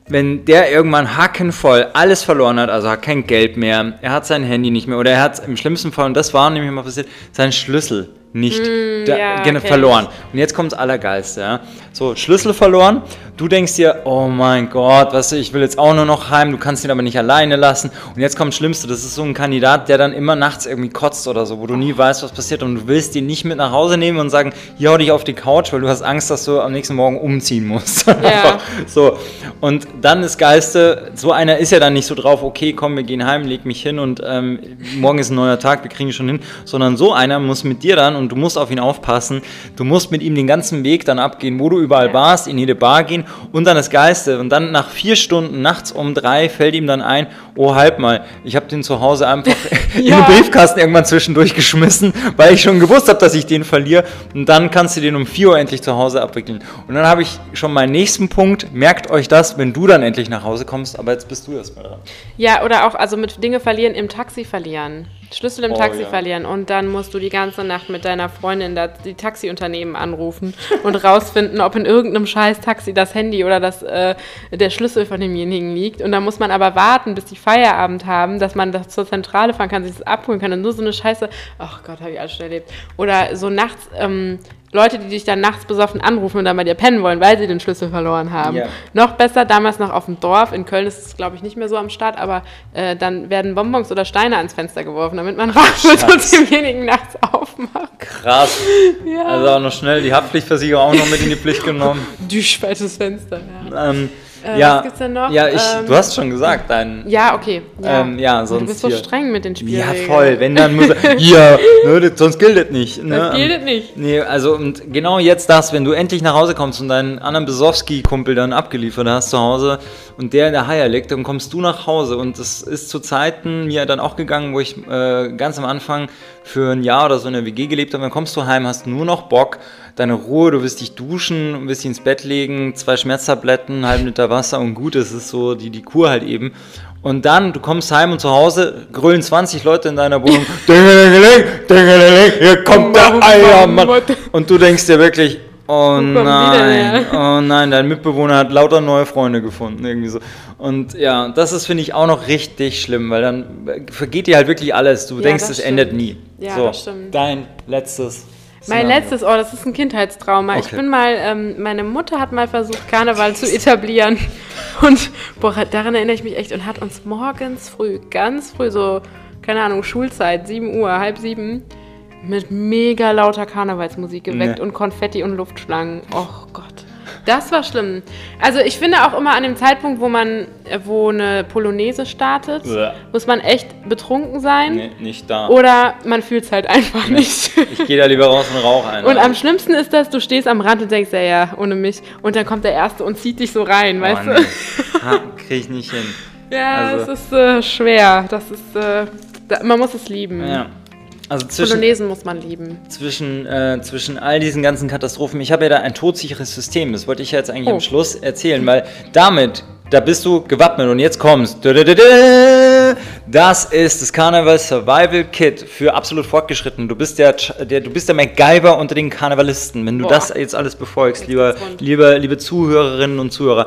wenn der irgendwann hackenvoll alles verloren hat, also hat kein Geld mehr, er hat sein Handy nicht mehr oder er hat im schlimmsten Fall, und das war nämlich mal passiert, seinen Schlüssel nicht da, ja, gerne kenn verloren. Und jetzt kommt das Allergeilste. Ja? So, Schlüssel verloren. Du denkst dir, oh mein Gott, was, ich will jetzt auch nur noch heim, du kannst ihn aber nicht alleine lassen. Und jetzt kommt das Schlimmste, das ist so ein Kandidat, der dann immer nachts irgendwie kotzt oder so, wo du nie weißt, was passiert. Und du willst ihn nicht mit nach Hause nehmen und sagen, hier hau dich auf die Couch, weil du hast Angst, dass du am nächsten Morgen umziehen musst. Einfach so. Und dann das Geilste, so einer ist ja dann nicht so drauf, okay, komm, wir gehen heim, leg mich hin und ähm, morgen ist ein neuer Tag, wir kriegen ihn schon hin. Sondern so einer muss mit dir dann und du musst auf ihn aufpassen. Du musst mit ihm den ganzen Weg dann abgehen, wo du überall Ja. warst, in jede Bar gehen und dann das Geiste. Und dann nach vier Stunden nachts um drei fällt ihm dann ein, oh halb mal, ich habe den zu Hause einfach in Ja. den Briefkasten irgendwann zwischendurch geschmissen, weil ich schon gewusst habe, dass ich den verliere. Und dann kannst du den um 4 Uhr endlich zu Hause abwickeln. Und dann habe ich schon meinen nächsten Punkt. Merkt euch das, wenn du dann endlich nach Hause kommst. Aber jetzt bist du erstmal dran. Ja, oder auch also mit Dinge verlieren im Taxi verlieren. Schlüssel im Oh, Taxi ja. verlieren und dann musst du die ganze Nacht mit deiner Freundin da, die Taxiunternehmen anrufen und rausfinden, ob in irgendeinem scheiß Taxi das Handy oder das, äh, der Schlüssel von demjenigen liegt. Und dann muss man aber warten, bis die Feierabend haben, dass man das zur Zentrale fahren kann, sich das abholen kann. Und nur so eine Scheiße, ach Gott, habe ich alles schon erlebt. Oder so nachts, ähm, Leute, die dich dann nachts besoffen anrufen und dann bei dir pennen wollen, weil sie den Schlüssel verloren haben. Ja. Noch besser, damals noch auf dem Dorf. In Köln ist es, glaube ich, nicht mehr so am Start, aber äh, dann werden Bonbons oder Steine ans Fenster geworfen, damit man raus wird und demjenigen nachts aufmacht. Krass. Ja. Also auch noch schnell die Haftpflichtversicherung auch noch mit in die Pflicht genommen. Düsch, falsches Fenster, ja. Ähm, Äh, ja, was gibt's denn noch? Ja, ich, Ähm, du hast schon gesagt, dein. Ja, okay. Ja, Ähm, ja, du sonst bist so hier- streng mit den Spielen. Ja, voll. Wenn dann muss er, ja, ne, sonst gilt das nicht. Ne? Das gilt Ähm, nicht. Nee, also und genau jetzt das, wenn du endlich nach Hause kommst und deinen anderen Besowski-Kumpel dann abgeliefert hast zu Hause und der in der Haie liegt, dann kommst du nach Hause und das ist zu Zeiten mir dann auch gegangen, wo ich äh, ganz am Anfang für ein Jahr oder so in der WG gelebt habe, dann kommst du heim, hast nur noch Bock, deine Ruhe, du willst dich duschen, willst dich ins Bett legen, zwei Schmerztabletten, einen halben Liter Wasser und gut, das ist so die, die Kur halt eben. Und dann, du kommst heim und zu Hause grölen 20 Leute in deiner Wohnung. Dingelingeling, dingelingeling, hier kommt der Eiermann. Und du denkst dir wirklich, oh nein, oh nein, dein Mitbewohner hat lauter neue Freunde gefunden, irgendwie so. Und ja, das ist, finde ich, auch noch richtig schlimm, weil dann vergeht dir halt wirklich alles. Du Ja, denkst, das es stimmt. endet nie. Ja, so, das stimmt. Dein letztes. Mein letztes, oh, das ist ein Kindheitstrauma. Ich Okay. bin mal, ähm, meine Mutter hat mal versucht, Karneval zu etablieren. Und boah, daran erinnere ich mich echt und hat uns morgens früh, ganz früh, so, keine Ahnung, Schulzeit, 7 Uhr, halb sieben, mit mega lauter Karnevalsmusik geweckt Nee. und Konfetti und Luftschlangen. Oh Gott. Das war schlimm. Also ich finde auch immer an dem Zeitpunkt, wo man, wo eine Polonaise startet, Bäh. muss man echt betrunken sein. Nee, nicht da. Oder man fühlt es halt einfach nicht. Ich gehe da lieber raus und rauche einen. Und am schlimmsten ist das, du stehst am Rand und denkst, ja, ja, ohne mich. Und dann kommt der Erste und zieht dich so rein, weißt oh, du? nee. Ha, krieg ich nicht hin. Ja, Also- es ist äh, schwer. Das ist, äh, da, man muss es lieben. Ja. Also zwischen, Polonesen muss man lieben. zwischen, äh, zwischen all diesen ganzen Katastrophen, ich habe ja da ein todsicheres System, das wollte ich ja jetzt eigentlich Oh. am Schluss erzählen, weil damit, da bist du gewappnet und jetzt kommst. Das ist das Karneval Survival Kit für absolut fortgeschritten. Du bist der, der, du bist der MacGyver unter den Karnevalisten, wenn du Boah. das jetzt alles befolgst, lieber, geht's rund. liebe, liebe Zuhörerinnen und Zuhörer.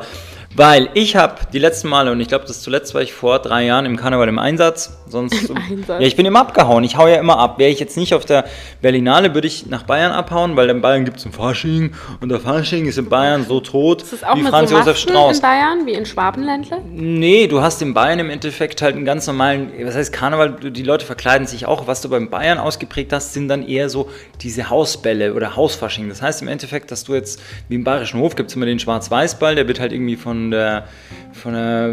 Weil ich habe die letzten Male, und ich glaube, das zuletzt war ich vor drei Jahren im Karneval im Einsatz. Sonst, Einsatz. Ja, ich bin immer abgehauen. Ich hau ja immer ab. Wäre ich jetzt nicht auf der Berlinale, würde ich nach Bayern abhauen, weil in Bayern gibt es ein Fasching und der Fasching ist in Bayern so tot Ist auch wie mit Franz so Josef Strauß. in Bayern, wie in Schwabenländle? Nee, du hast in Bayern im Endeffekt halt einen ganz normalen, was heißt Karneval, die Leute verkleiden sich auch. Was du beim Bayern ausgeprägt hast, sind dann eher so diese Hausbälle oder Hausfasching. Das heißt im Endeffekt, dass du jetzt, wie im Bayerischen Hof gibt es immer den Schwarz-Weiß-Ball, der wird halt irgendwie von der, von der,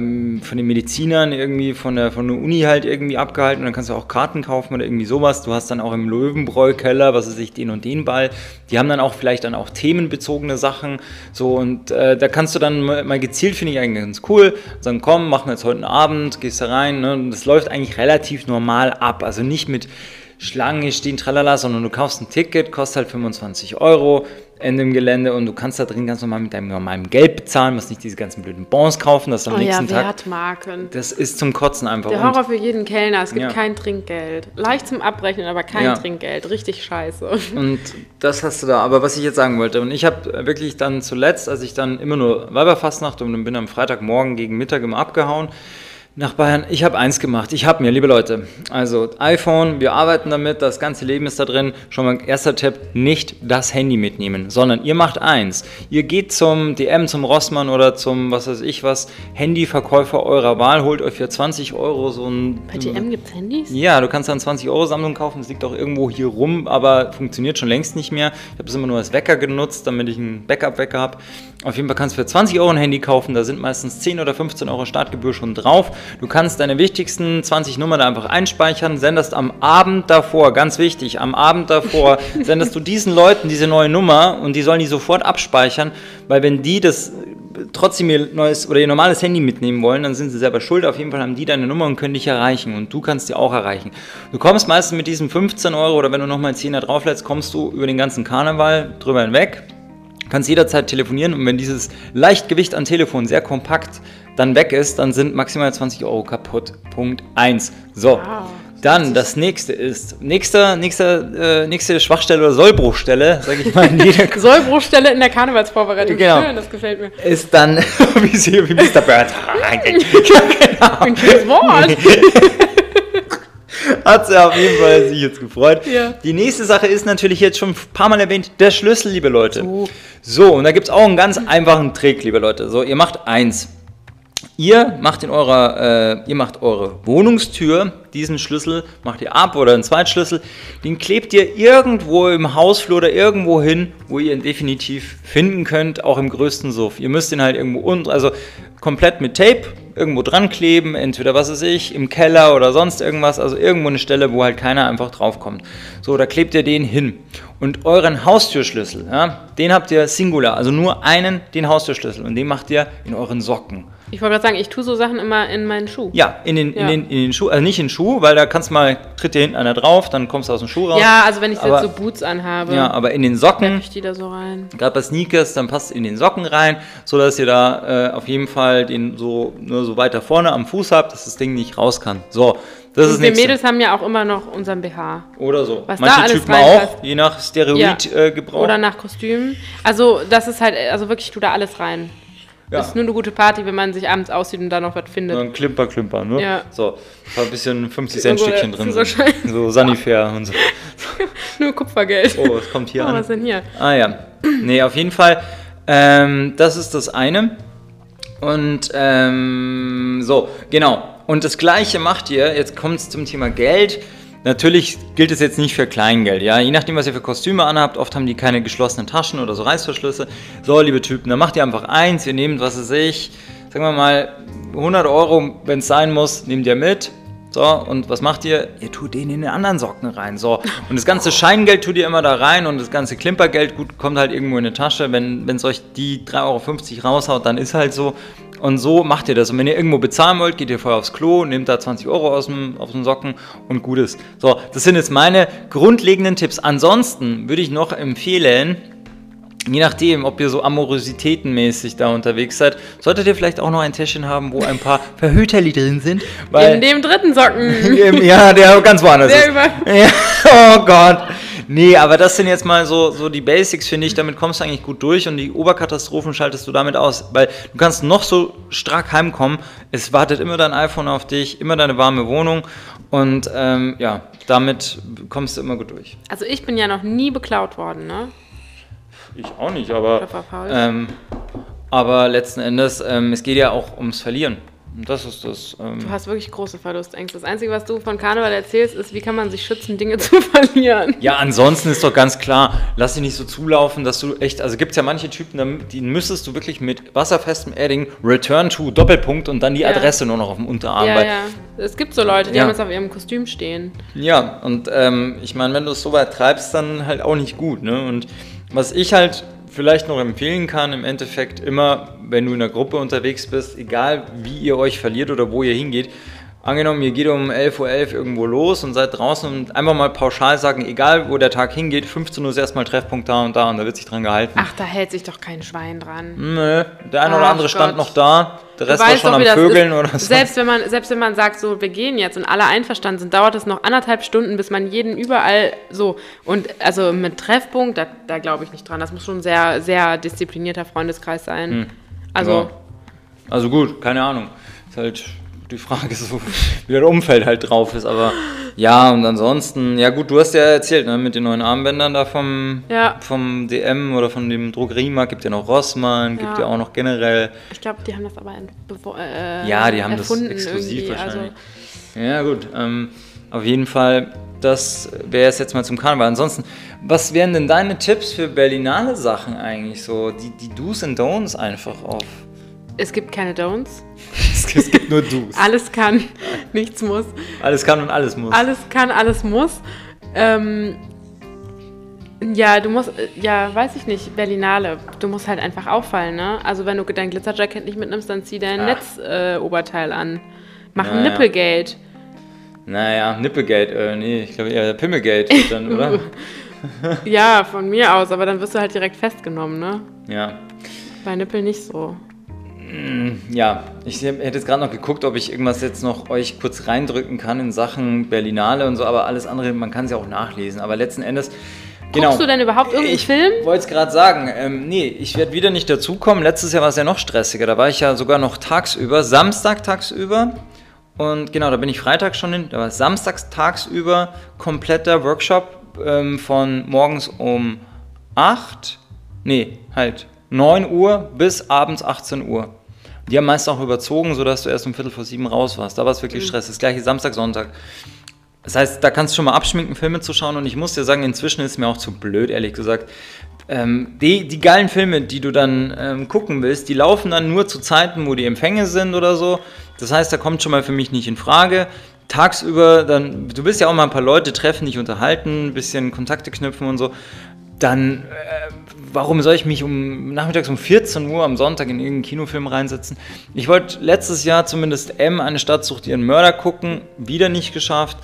von den Medizinern irgendwie, von der, von der Uni halt irgendwie abgehalten und dann kannst du auch Karten kaufen oder irgendwie sowas. Du hast dann auch im Löwenbräu-Keller, was weiß ich, den und den Ball. Die haben dann auch vielleicht dann auch themenbezogene Sachen. So und äh, da kannst du dann mal mal gezielt, finde ich eigentlich ganz cool, sagen, komm, machen wir jetzt heute einen Abend, gehst da rein. Ne? Und das läuft eigentlich relativ normal ab. Also nicht mit Schlangen stehen, tralala, sondern du kaufst ein Ticket, kostet halt 25 Euro in dem Gelände und du kannst da drin ganz normal mit deinem normalen Geld bezahlen, musst nicht diese ganzen blöden Bons kaufen, das am Oh ja, nächsten Tag. Wertmarken. Das ist zum Kotzen einfach. Der Horror für jeden Kellner, es gibt Ja. kein Trinkgeld. Leicht zum Abrechnen, aber kein Ja. Trinkgeld. Richtig scheiße. Und das hast du da. Aber was ich jetzt sagen wollte, und ich habe wirklich dann zuletzt, als ich dann immer nur Weiberfastnacht und dann bin am Freitagmorgen gegen Mittag immer abgehauen nach Bayern. Ich habe eins gemacht. Ich habe mir, liebe Leute, also iPhone, wir arbeiten damit, das ganze Leben ist da drin. Schon mal erster Tipp, nicht das Handy mitnehmen, sondern ihr macht eins. Ihr geht zum DM, zum Rossmann oder zum, was weiß ich was, Handyverkäufer eurer Wahl, holt euch für 20 Euro so ein... Bei DM gibt es Handys? Ja, du kannst dann 20 Euro Sammlung kaufen, das liegt auch irgendwo hier rum, aber funktioniert schon längst nicht mehr. Ich habe es immer nur als Wecker genutzt, damit ich einen Backup-Wecker habe. Auf jeden Fall kannst du für 20 Euro ein Handy kaufen, da sind meistens 10 oder 15 Euro Startgebühr schon drauf. Du kannst deine wichtigsten 20 Nummern da einfach einspeichern, sendest am Abend davor, ganz wichtig, am Abend davor sendest du diesen Leuten diese neue Nummer und die sollen die sofort abspeichern, weil wenn die das trotzdem ihr neues oder ihr normales Handy mitnehmen wollen, dann sind sie selber schuld. Auf jeden Fall haben die deine Nummer und können dich erreichen und du kannst die auch erreichen. Du kommst meistens mit diesen 15 Euro oder wenn du nochmal 10er drauflädst, kommst du über den ganzen Karneval drüber hinweg. Kannst jederzeit telefonieren und wenn dieses Leichtgewicht an Telefon sehr kompakt dann weg ist, dann sind maximal 20 Euro kaputt. Punkt 1. So. Wow. Dann das nächste ist, nächster, nächster, äh, nächste Schwachstelle oder Sollbruchstelle, sage ich mal, Sollbruchstelle in der Karnevalsvorbereitung. Genau. Schön, das gefällt mir. ist dann, wie sie, wie Mr. Bird. Ein schönes Wort. Hat sie auf jeden Fall sich jetzt gefreut. Ja. Die nächste Sache ist natürlich jetzt schon ein paar Mal erwähnt, der Schlüssel, liebe Leute. So. So, und da gibt es auch einen ganz einfachen Trick, liebe Leute. So, ihr macht eins. Ihr macht in eurer, äh, ihr macht eure Wohnungstür, diesen Schlüssel macht ihr ab oder einen Zweitschlüssel, den klebt ihr irgendwo im Hausflur oder irgendwo hin, wo ihr ihn definitiv finden könnt, auch im größten Suff. Ihr müsst ihn halt irgendwo unten, also komplett mit Tape irgendwo dran kleben, entweder was weiß ich, im Keller oder sonst irgendwas, also irgendwo eine Stelle, wo halt keiner einfach draufkommt. So, da klebt ihr den hin. Und euren Haustürschlüssel, ja, den habt ihr singular, also nur einen, den Haustürschlüssel und den macht ihr in euren Socken. Ich wollte gerade sagen, ich tue so Sachen immer in meinen Schuh. Ja, in den, in Ja. den, in den Schuh, also nicht in den Schuh, weil da kannst du mal, tritt dir hinten einer drauf, dann kommst du aus dem Schuh raus. Ja, also wenn ich Aber- jetzt so Boots anhabe, Ja, aber in den Socken, ich die da so rein. gerade bei Sneakers, dann passt in den Socken rein, so dass ihr da äh, auf jeden Fall den so nur so weiter vorne am Fuß habt, dass das Ding nicht raus kann. So, das ist Und wir. Mädels haben ja auch immer noch unseren BH. Oder so. was da Manche alles Typen reinpasst. auch, je nach Steroidgebrauch. Oder nach Kostüm. Also das ist halt, also wirklich, ich tue da alles rein. Ja. Das ist nur eine gute Party, wenn man sich abends aussieht und da noch was findet. Dann Klimper, Klimper, ne? Ja. So, ein bisschen 50 Cent Stückchen drin. sind. Führerschein. So Sanifair und so. Nur Kupfergeld. Oh, es kommt hier Oh, an. was denn hier? Ah ja. Nee, auf jeden Fall. Ähm, das ist das eine. Und ähm, so, genau. Und das gleiche macht ihr, jetzt kommt es zum Thema Geld. Natürlich gilt es jetzt nicht für Kleingeld, ja. Je nachdem, was ihr für Kostüme anhabt, oft haben die keine geschlossenen Taschen oder so Reißverschlüsse. So, liebe Typen, dann macht ihr einfach eins, ihr nehmt, was weiß ich, sagen wir mal, 100 Euro, wenn es sein muss, nehmt ihr mit. So, und was macht ihr? Ihr tut den in den anderen Socken rein. So, und das ganze Scheingeld tut ihr immer da rein und das ganze Klimpergeld, gut, kommt halt irgendwo in eine Tasche. Wenn es euch die 3,50 Euro raushaut, dann ist halt so. Und so macht ihr das. Und wenn ihr irgendwo bezahlen wollt, geht ihr vorher aufs Klo, nehmt da 20 Euro aus dem, aus dem Socken und gut ist. So, das sind jetzt meine grundlegenden Tipps. Ansonsten würde ich noch empfehlen, Je nachdem, ob ihr so amorositätenmäßig da unterwegs seid, solltet ihr vielleicht auch noch ein Täschchen haben, wo ein paar Verhüterli drin sind. Weil In dem dritten Socken. Ja, der ganz woanders Der ist. über. Ja, oh Gott. Nee, aber das sind jetzt mal so, so die Basics, finde ich. Damit kommst du eigentlich gut durch und die Oberkatastrophen schaltest du damit aus. Weil du kannst noch so stark heimkommen. Es wartet immer dein iPhone auf dich, immer deine warme Wohnung. Und ähm, ja, damit kommst du immer gut durch. Also ich bin ja noch nie beklaut worden, ne? Ich auch nicht, aber. Ähm, aber letzten Endes, ähm, es geht ja auch ums Verlieren. Und das ist das. Ähm, Du hast wirklich große Verlustängste. Das Einzige, was du von Karneval erzählst, ist, wie kann man sich schützen, Dinge zu verlieren. Ja, ansonsten ist doch ganz klar, lass dich nicht so zulaufen, dass du echt, also gibt es ja manche Typen, die müsstest du wirklich mit wasserfestem Edding Return to Doppelpunkt und dann die Ja. Adresse nur noch auf dem Unterarm. Ja, ja. Es gibt so Leute, die Ja. haben es auf ihrem Kostüm stehen. Ja, und ähm, ich meine, wenn du es so weit treibst, dann halt auch nicht gut. Ne? Und was ich halt vielleicht noch empfehlen kann, im Endeffekt immer, wenn du in einer Gruppe unterwegs bist, egal wie ihr euch verliert oder wo ihr hingeht, angenommen, ihr geht um 11.11 Uhr irgendwo los und seid draußen und einfach mal pauschal sagen, egal wo der Tag hingeht, 15 Uhr ist erstmal Treffpunkt da und da und da wird sich dran gehalten. Ach, da hält sich doch kein Schwein dran. Nö, der eine oder Ach andere stand Gott. noch da, der Rest war schon doch, am Vögeln ist. oder so. Selbst wenn, man, selbst wenn man sagt, so, wir gehen jetzt und alle einverstanden sind, dauert es noch anderthalb Stunden, bis man jeden überall so. Und also mit Treffpunkt, da, da glaube ich nicht dran. Das muss schon ein sehr, sehr disziplinierter Freundeskreis sein. Also, Ja. Also gut, keine Ahnung. Ist halt die Frage, so, wie das Umfeld halt drauf ist. Aber ja, und ansonsten, ja gut, du hast ja erzählt, ne, mit den neuen Armbändern da vom, Ja. vom DM oder von dem Drogeriemarkt, gibt ja noch Rossmann, gibt ja Ja. auch noch generell. ich glaube, die haben das aber äh, Ja, die haben das exklusiv irgendwie. wahrscheinlich. Also, Ja, gut. Ähm, auf jeden Fall, das wäre es jetzt mal zum Karneval. Ansonsten, was wären denn deine Tipps für Berlinale Sachen eigentlich so? Die, die Do's and Don'ts einfach auf. es gibt keine Don'ts. Es gibt nur Do's. Alles kann, nichts muss. Alles kann und alles muss. Alles kann, alles muss. Ähm, ja, du musst, äh, ja, weiß ich nicht, Berlinale. Du musst halt einfach auffallen, ne? Also wenn du dein Glitzerjacket nicht mitnimmst, dann zieh dein. Netzoberteil äh, an. Mach ein Naja. Nippelgate. Naja, Nippelgate, äh, nee, ich glaube eher Pimmelgate wird dann, oder? Ja, von mir aus, aber dann wirst du halt direkt festgenommen, ne? ja. Bei Nippel nicht so. Ja, ich hätte jetzt gerade noch geguckt, ob ich irgendwas jetzt noch euch kurz reindrücken kann in Sachen Berlinale und so, aber alles andere, man kann es ja auch nachlesen. Aber letzten Endes. genau. Guckst du denn überhaupt irgendeinen ich Film? wollte es gerade sagen. Ähm, nee, ich werde wieder nicht dazukommen. Letztes Jahr war es ja noch stressiger. Da war ich ja sogar noch tagsüber, Samstag tagsüber. Und genau, da bin ich Freitag schon hin. Da war samstags tagsüber kompletter Workshop ähm, von morgens um 8, nee, halt 9 Uhr bis abends 18 Uhr. Die haben meist auch überzogen, sodass du erst um Viertel vor sieben raus warst. Da war es wirklich Stress. Das gleiche Samstag, Sonntag. Das heißt, da kannst du schon mal abschminken, Filme zu schauen. Und ich muss dir sagen, inzwischen ist mir auch zu blöd, ehrlich gesagt. Ähm, die, die geilen Filme, die du dann ähm, gucken willst, die laufen dann nur zu Zeiten, wo die Empfänge sind oder so. Das heißt, da kommt schon mal für mich nicht in Frage. Tagsüber, dann, du willst ja auch mal ein paar Leute treffen, dich unterhalten, ein bisschen Kontakte knüpfen und so. Dann, äh, warum soll ich mich um nachmittags um 14 Uhr am Sonntag in irgendeinen Kinofilm reinsetzen? Ich wollte letztes Jahr zumindest M, eine Stadt sucht ihren Mörder gucken, wieder nicht geschafft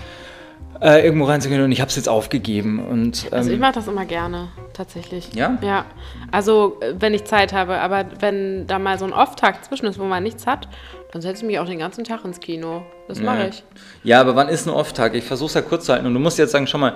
äh, irgendwo reinzugehen und ich habe es jetzt aufgegeben. Und, ähm, Also ich mache das immer gerne, tatsächlich. Ja? Ja. Also äh, wenn ich Zeit habe, aber wenn da mal so ein Off-Tag zwischen ist, wo man nichts hat, dann setze ich mich auch den ganzen Tag ins Kino. Das mache Ja. ich. Ja, aber wann ist ein Off-Tag? Ich versuche es ja kurz zu halten. Und du musst jetzt sagen, schau mal,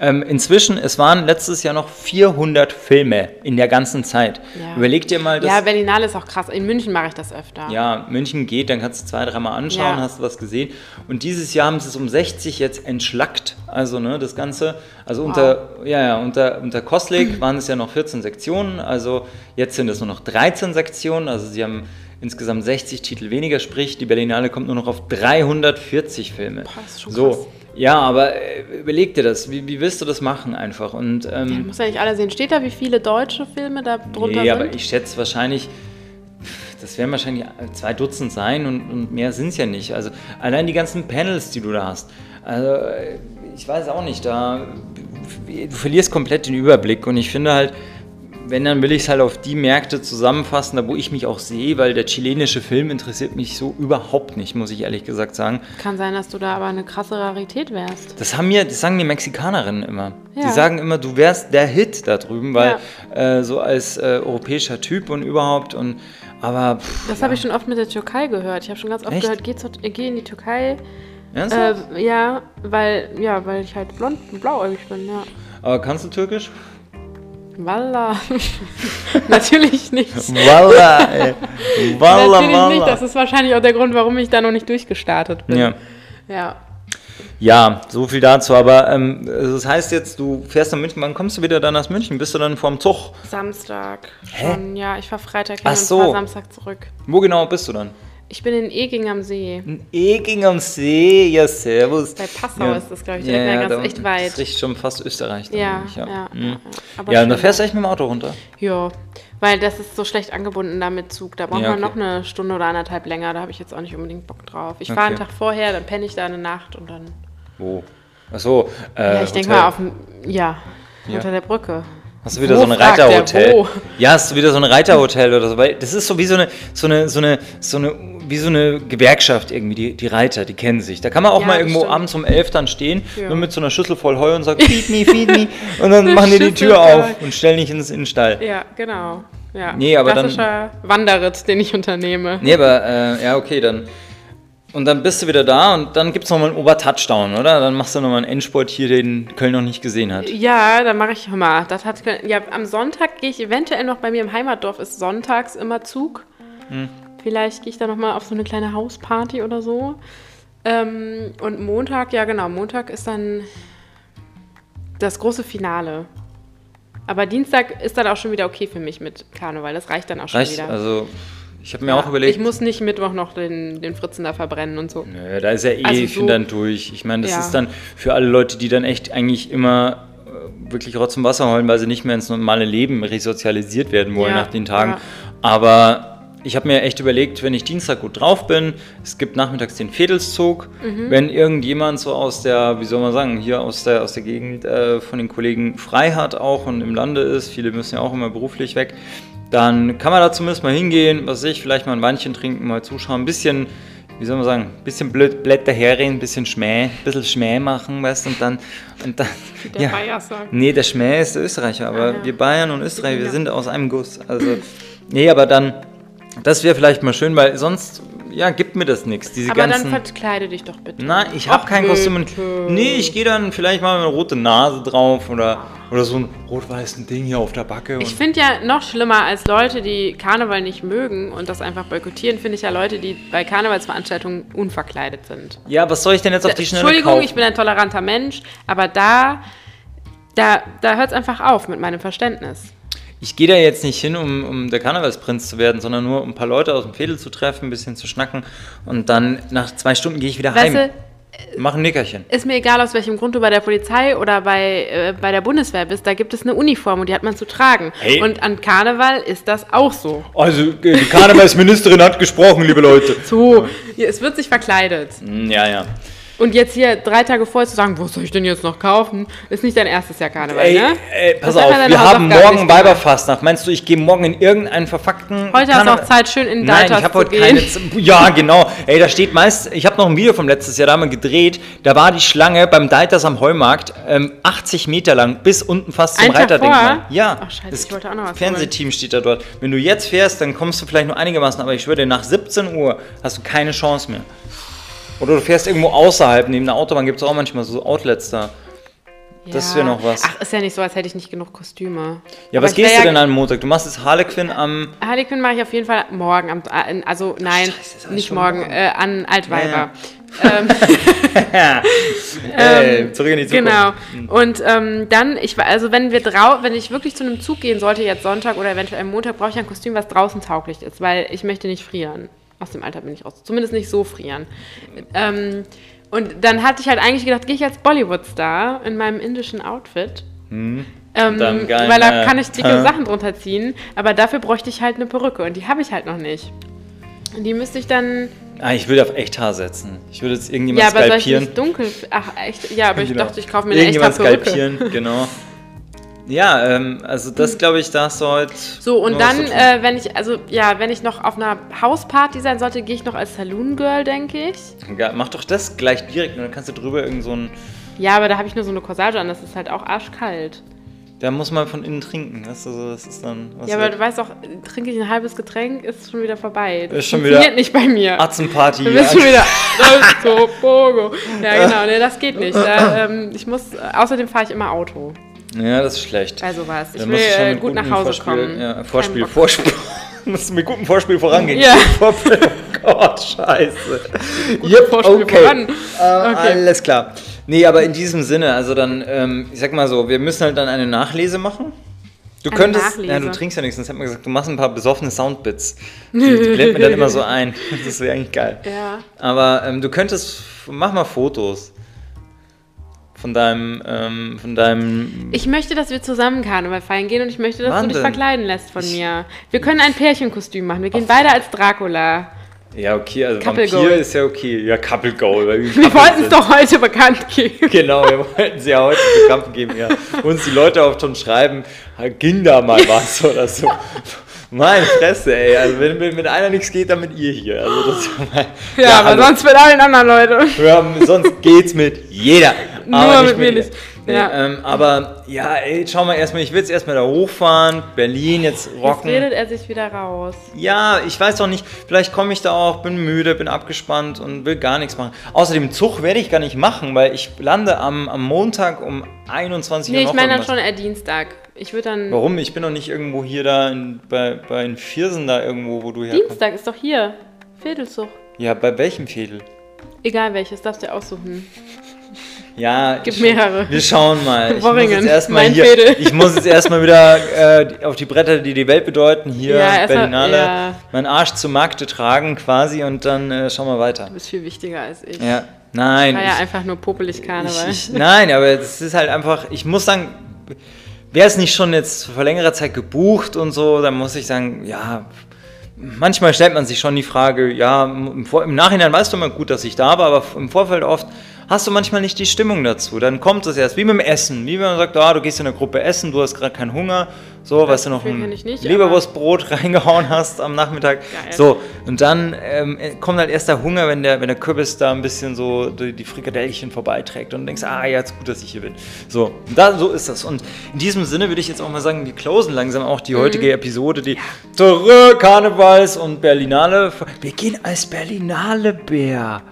ähm, inzwischen, es waren letztes Jahr noch 400 Filme in der ganzen Zeit. Ja. Überleg dir mal, das, Ja, Berlinale ist auch krass. In München mache ich das öfter. ja, München geht, dann kannst du zwei, dreimal anschauen, Ja. hast du was gesehen. Und dieses Jahr haben sie es um 60 jetzt entschlackt. Also, ne, das Ganze. Also unter, ja, ja, unter, unter Koslik waren es ja noch 14 Sektionen. Also jetzt sind es nur noch 13 Sektionen. Also sie haben insgesamt 60 Titel weniger, sprich, die Berlinale kommt nur noch auf 340 Filme. Ist schon so. krass. Ja, aber äh, überleg dir das. Wie, wie willst du das machen einfach? Und ähm, musst ja nicht alle sehen. Steht da, wie viele deutsche Filme da drunter nee, sind? aber ich schätze wahrscheinlich, das werden wahrscheinlich zwei Dutzend sein und, und mehr sind es ja nicht. Also allein die ganzen Panels, die du da hast. Also äh, ich weiß auch nicht, da du verlierst komplett den Überblick und ich finde halt, wenn, dann will ich es halt auf die Märkte zusammenfassen, da wo ich mich auch sehe, weil der chilenische Film interessiert mich so überhaupt nicht, muss ich ehrlich gesagt sagen. Kann sein, dass du da aber eine krasse Rarität wärst. Das haben mir, das sagen die Mexikanerinnen immer. Die Ja. sagen immer, du wärst der Hit da drüben, weil äh, so als äh, europäischer Typ und überhaupt und aber pff, Das habe ich schon oft mit der Türkei gehört. Ich habe schon ganz oft Echt? gehört, geh, äh, geh in die Türkei. ernsthaft? Äh, ja, weil, ja, weil ich halt blond und blauäugig bin, ja. aber kannst du Türkisch? Walla. Natürlich nicht. Walla, ey. Walla, Natürlich nicht. Das ist wahrscheinlich auch der Grund, warum ich da noch nicht durchgestartet bin. Ja. Ja. ja, so viel dazu. Aber ähm, das heißt jetzt, du fährst nach München. Wann kommst du wieder dann aus München? Bist du dann vorm Zug? Samstag Hä? schon. Ja, ich fahre Freitag hin Ach und so. fahre Samstag zurück. Wo genau bist du dann? Ich bin in Eging am See. In Eging am See. Ja, servus. Bei Passau ja. ist das, glaube ich, direkt. Ja, da ganz echt weit. Das riecht schon fast Österreich. Ja, ja, ja, Mhm. ja. Ja, und da fährst du echt mit dem Auto runter. Ja, weil das ist so schlecht angebunden da mit Zug. Da braucht Ja, man okay. noch eine Stunde oder anderthalb länger. Da habe ich jetzt auch nicht unbedingt Bock drauf. Ich fahre einen Okay. Tag vorher, dann penne ich da eine Nacht und dann. Wo? Achso, äh, ja, ich denke mal auf dem. Ja, Ja. unter der Brücke. Hast du wieder Wo so ein Reiterhotel? Ja, hast du wieder so ein Reiterhotel oder so, weil das ist so wie so eine, so eine, so eine, so eine, wie so eine Gewerkschaft irgendwie, die, die Reiter, die kennen sich. Da kann man auch Ja, mal irgendwo stimmt. abends um elf dann stehen, Ja. nur mit so einer Schüssel voll Heu und sagt, feed me, feed me. Und dann machen die die Tür voll auf und stellen dich ins, in den Stall. Ja, genau. Ja. Nee, aber dann- Klassischer Wanderritt, den ich unternehme. Nee, aber, äh, ja, okay, dann. Und dann bist du wieder da und dann gibt es nochmal einen Ober-Touchdown, oder? Dann machst du nochmal einen Endspurt hier, den Köln noch nicht gesehen hat. Ja, dann mache ich, mal, das hat, ja, am Sonntag gehe ich eventuell noch bei mir im Heimatdorf, ist sonntags immer Zug. Hm. Vielleicht gehe ich da nochmal auf so eine kleine Hausparty oder so. Ähm, und Montag, ja genau, Montag ist dann das große Finale. Aber Dienstag ist dann auch schon wieder okay für mich mit Karneval. Das reicht dann auch schon Reicht, wieder. also, ich habe mir Ja, auch überlegt. Ich muss nicht Mittwoch noch den, den Fritzen da verbrennen und so. Nö, da ist ja eh, Also so- dann durch. Ich meine, das Ja. ist dann für alle Leute, die dann echt eigentlich immer äh, wirklich Rotz und Wasser holen, weil sie nicht mehr ins normale Leben resozialisiert werden wollen Ja, nach den Tagen. Aber ich habe mir echt überlegt, wenn ich Dienstag gut drauf bin, es gibt nachmittags den Fädelszug, Mhm. wenn irgendjemand so aus der, wie soll man sagen, hier aus der, aus der Gegend äh, von den Kollegen frei hat auch und im Lande ist, viele müssen ja auch immer beruflich weg, dann kann man da zumindest mal hingehen, was weiß ich, vielleicht mal ein Weinchen trinken, mal zuschauen, ein bisschen, wie soll man sagen, ein bisschen blöd, blöd daherreden, ein bisschen Schmäh, ein bisschen Schmäh machen, weißt du, und dann, und dann, Der ja. Bayer sagt. Nee, der Schmäh ist der Österreicher, aber Ah, ja. wir Bayern und Österreich, wir Ja. sind aus einem Guss. Also, nee, aber dann, das wäre vielleicht mal schön, weil sonst, ja, gibt mir das nichts. Diese Aber dann ganzen. verkleide dich doch bitte. Nein, ich habe kein Kostüm. und-. Nee, ich gehe dann vielleicht mal mit einer roten Nase drauf oder, oder so ein rot-weißen Ding hier auf der Backe. Ich finde ja noch schlimmer als Leute, die Karneval nicht mögen und das einfach boykottieren, finde ich ja Leute, die bei Karnevalsveranstaltungen unverkleidet sind. ja, was soll ich denn jetzt auf die Schnelle Entschuldigung, kaufen? ich bin ein toleranter Mensch, aber da, da, da hört es einfach auf mit meinem Verständnis. Ich gehe da jetzt nicht hin, um, um der Karnevalsprinz zu werden, sondern nur um ein paar Leute aus dem Fädel zu treffen, ein bisschen zu schnacken und dann nach zwei Stunden gehe ich wieder Weißt heim. du, Mach ein Nickerchen. ist mir egal, aus welchem Grund du bei der Polizei oder bei, äh, bei der Bundeswehr bist, da gibt es eine Uniform und die hat man zu tragen. Hey. Und an Karneval ist das auch so. Also, die Karnevalsministerin hat gesprochen, liebe Leute. So, es wird sich verkleidet. Hm, Ja, ja. Und jetzt hier drei Tage vorher zu sagen, was soll ich denn jetzt noch kaufen, ist nicht dein erstes Jahr Karneval, Ey, ne? ey, pass auf, wir haben morgen. Weiberfastnacht. Meinst du, ich gehe morgen in irgendeinen verfuckten... Heute hast du Karneval- auch Zeit, schön in Nein, Daltas ich habe heute gehen. keine Z Ja, genau. Ey, da steht meist... Ich habe noch ein Video vom letztes Jahr da mal gedreht. Da war die Schlange beim Deiters am Heumarkt ähm, 80 Meter lang, bis unten fast zum Reiterdenkmal. Ja. Ach, scheiße, das ich wollte auch noch was Fernsehteam steht da dort. Wenn du jetzt fährst, dann kommst du vielleicht nur einigermaßen, aber ich schwöre dir, nach 17 Uhr hast du keine Chance mehr. Oder du fährst irgendwo außerhalb, neben der Autobahn gibt es auch manchmal so Outlets da. Das wäre noch was. Ach, ist ja nicht so, als hätte ich nicht genug Kostüme. Ja, Aber was gehst du ja- denn am Montag? Du machst jetzt Harlequin am. Harley Quinn mache ich auf jeden Fall morgen. Am, äh, also nein, Scheiße, nicht morgen, morgen. äh, an Altweiber. äh, zurück in die Zukunft. Genau. Und ähm, dann, ich also wenn wir drau wenn ich wirklich zu einem Zug gehen sollte, jetzt Sonntag oder eventuell am Montag, brauche ich ein Kostüm, was draußen tauglich ist, weil ich möchte nicht frieren. Aus dem Alter bin ich raus. Zumindest nicht so frieren. Ähm, und dann hatte ich halt eigentlich gedacht, gehe ich als Bollywood-Star in meinem indischen Outfit. Ähm, Dann geil, weil da äh, kann ich dicke äh. Sachen drunter ziehen, aber dafür bräuchte ich halt eine Perücke und die habe ich halt noch nicht. Und die müsste ich dann. Ah, ich würde auf echt Haar setzen. Ich würde jetzt irgendjemand Ja, aber soll ich skalpieren. nicht dunkel. Ach, echt? Ja, aber ich Genau. dachte, ich kaufe mir eine extra Irgendjemand Perücke. skalpieren, genau. Ja, ähm, also das glaube ich, da hast du heute. So, und dann, äh, wenn ich, also ja, wenn ich noch auf einer Hausparty sein sollte, gehe ich noch als Saloon Girl, denke ich. Ja, mach doch das gleich direkt und dann kannst du drüber irgend so ein. Ja, aber da habe ich nur so eine Corsage an, das ist halt auch arschkalt. Da muss man von innen trinken, weißt du, das ist dann. Ja, aber du weißt auch, trinke ich ein halbes Getränk, ist schon wieder vorbei. Das Ist schon funktioniert wieder nicht bei mir. Atzenparty. Du bist schon wieder. So, Bogo. Ja, genau, nee, das geht nicht. Da, ähm, ich muss, außerdem fahre ich immer Auto. Ja, das ist schlecht. Bei sowas. Ich Da will äh, gut nach Hause Vorspiel, kommen. Ja, Vorspiel. Vorspiel. musst mit gutem Vorspiel vorangehen. Ja. Vorspiel, oh Gott, scheiße. Yep, Vorspiel okay. voran. Äh, Alles klar. Nee, aber in diesem Sinne, also dann, ähm, ich sag mal so, wir müssen halt dann eine Nachlese machen. Du Eine könntest, Nachlese? ja, du trinkst ja nichts, sonst hat man gesagt, du machst ein paar besoffene Soundbits. Die, die wir dann immer so ein. Das wäre eigentlich geil. Ja. Aber ähm, du könntest, mach mal Fotos von deinem, ähm, von deinem Ich möchte, dass wir zusammen Karneval feiern gehen und ich möchte, dass Wann du dich verkleiden lässt von mir. Wir können ein Pärchenkostüm machen. Wir gehen beide als Dracula. Ja, okay, also Couple Vampir Goal. ist ja okay. Ja, Couple Goal. weil Wir Couple wollten es doch heute bekannt geben. Genau, wir wollten sie ja heute bekannt geben. Ja. Uns die Leute auch schon schreiben, ging da mal was oder so. Meine Fresse, ey. Also wenn, wenn mit einer nichts geht, dann mit ihr hier. Also das, Ja, aber hallo. sonst mit allen anderen Leuten. Haben, sonst geht's mit jeder. Nur aber mit mir nicht. Nee, Ja. ähm, aber ja, ey, schau mal erstmal, ich will jetzt erstmal da hochfahren, Berlin jetzt Jetzt rocken. redet er sich wieder raus. Ja, ich weiß doch nicht, vielleicht komme ich da auch, bin müde, bin abgespannt und will gar nichts machen. Außerdem Zug werde ich gar nicht machen, weil ich lande am, am Montag um 21 Uhr Nee, ich meine dann schon eher Dienstag. Ich würde dann. Warum? Ich bin doch nicht irgendwo hier da in, bei, bei den Viersen da irgendwo, wo du herkommst. Dienstag ist doch hier. Fädelzug. Ja, bei welchem Fädel? Egal welches, darfst du dir aussuchen. Ja, Gibt ich- mehrere. Wir schauen mal. Ich muss Worringen, jetzt erstmal mein hier. Fädel. Ich muss jetzt erstmal wieder äh, auf die Bretter, die die Welt bedeuten, hier Ja, Berlinale, ja. meinen Arsch zu Magde tragen quasi und dann äh, schauen wir weiter. Du bist viel wichtiger als ich. Ja, nein. War ja ich- einfach nur popelig Karneval. Ich, ich, nein, aber es ist halt einfach, ich muss sagen, wäre es nicht schon jetzt vor längerer Zeit gebucht und so, dann muss ich sagen, ja, manchmal stellt man sich schon die Frage, ja, im, Nachhinein weißt du immer gut, dass ich da war, aber im Vorfeld oft hast du manchmal nicht die Stimmung dazu. Dann kommt es erst, wie mit dem Essen, wie wenn man sagt, ah, du gehst in eine Gruppe essen, du hast gerade keinen Hunger, so, weißt du, noch ein nicht, Leberwurstbrot reingehauen hast am Nachmittag. Geil. So, und dann ähm, kommt halt erst der Hunger, wenn der, wenn der Kürbis da ein bisschen so die, die Frikadellchen vorbeiträgt und denkst, ah, ja, ist gut, dass ich hier bin. So, da, so ist das. Und in diesem Sinne würde ich jetzt auch mal sagen, wir closen langsam auch die heutige Episode, die zurück, Karnevals und Berlinale. Wir gehen als Berlinale Bär. Ja,